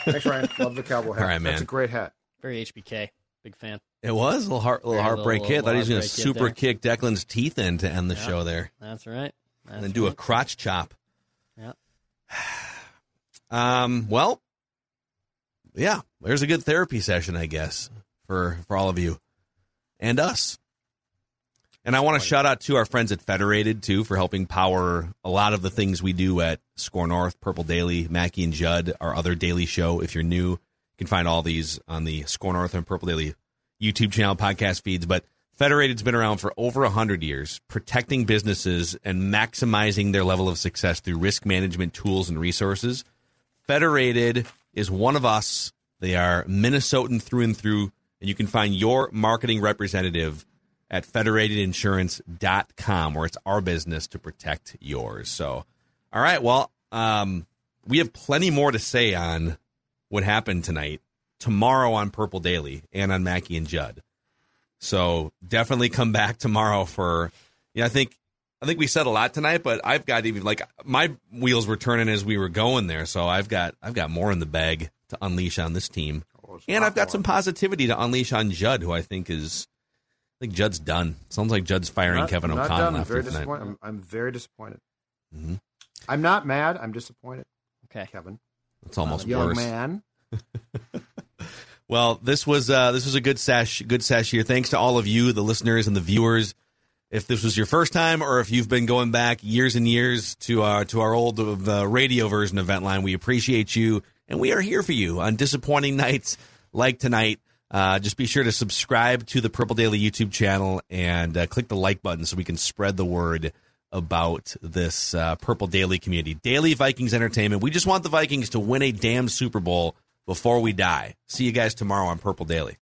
Thanks, Ryan. Love the cowboy hat. All right, man. That's a great hat. Very HBK. Big fan. It was a little heart, little heartbreak little- hit. Thought he was going to super there. kick Declan's teeth in to end the Yeah. show there, That's right. and then That's do a crotch chop. Yeah. Um. Well, yeah. There's a good therapy session, I guess, for for all of you and us. And I want to shout out to our friends at Federated too for helping power a lot of the things we do at SKOR North, Purple Daily, Mackey and Judd, our other daily show. If you're new, you can find all these on the SKOR North and Purple Daily YouTube channel, podcast feeds. But Federated's been around for over 100 years, protecting businesses and maximizing their level of success through risk management tools and resources. Federated is one of us. They are Minnesotan through and through, and you can find your marketing representative at federatedinsurance.com, where it's our business to protect yours. So, all right, well, um, we have plenty more to say on what happened tonight, tomorrow on Purple Daily, and on Mackey and Judd. So definitely come back tomorrow for, yeah, I think I think we said a lot tonight, but I've got even like my wheels were turning as we were going there, so I've got I've got more in the bag to unleash on this team, and I've got some positivity to unleash on Judd, who I think is, I think Judd's done. Sounds like Judd's firing Not- Kevin I'm not O'Connell done. I'm after very tonight. disappointed. I'm, I'm very disappointed. Mhm. I'm not mad. I'm disappointed. Okay, Kevin. It's almost young worse. man. Well, this was uh, this was a good sesh, good sesh here. Thanks to all of you, the listeners and the viewers. If this was your first time, or if you've been going back years and years to our to our old uh, radio version of Ventline, we appreciate you, and we are here for you on disappointing nights like tonight. Uh, just be sure to subscribe to the Purple Daily YouTube channel and uh, click the like button so we can spread the word about this uh, Purple Daily community. Daily Vikings Entertainment. We just want the Vikings to win a damn Super Bowl before we die. See you guys tomorrow on Purple Daily.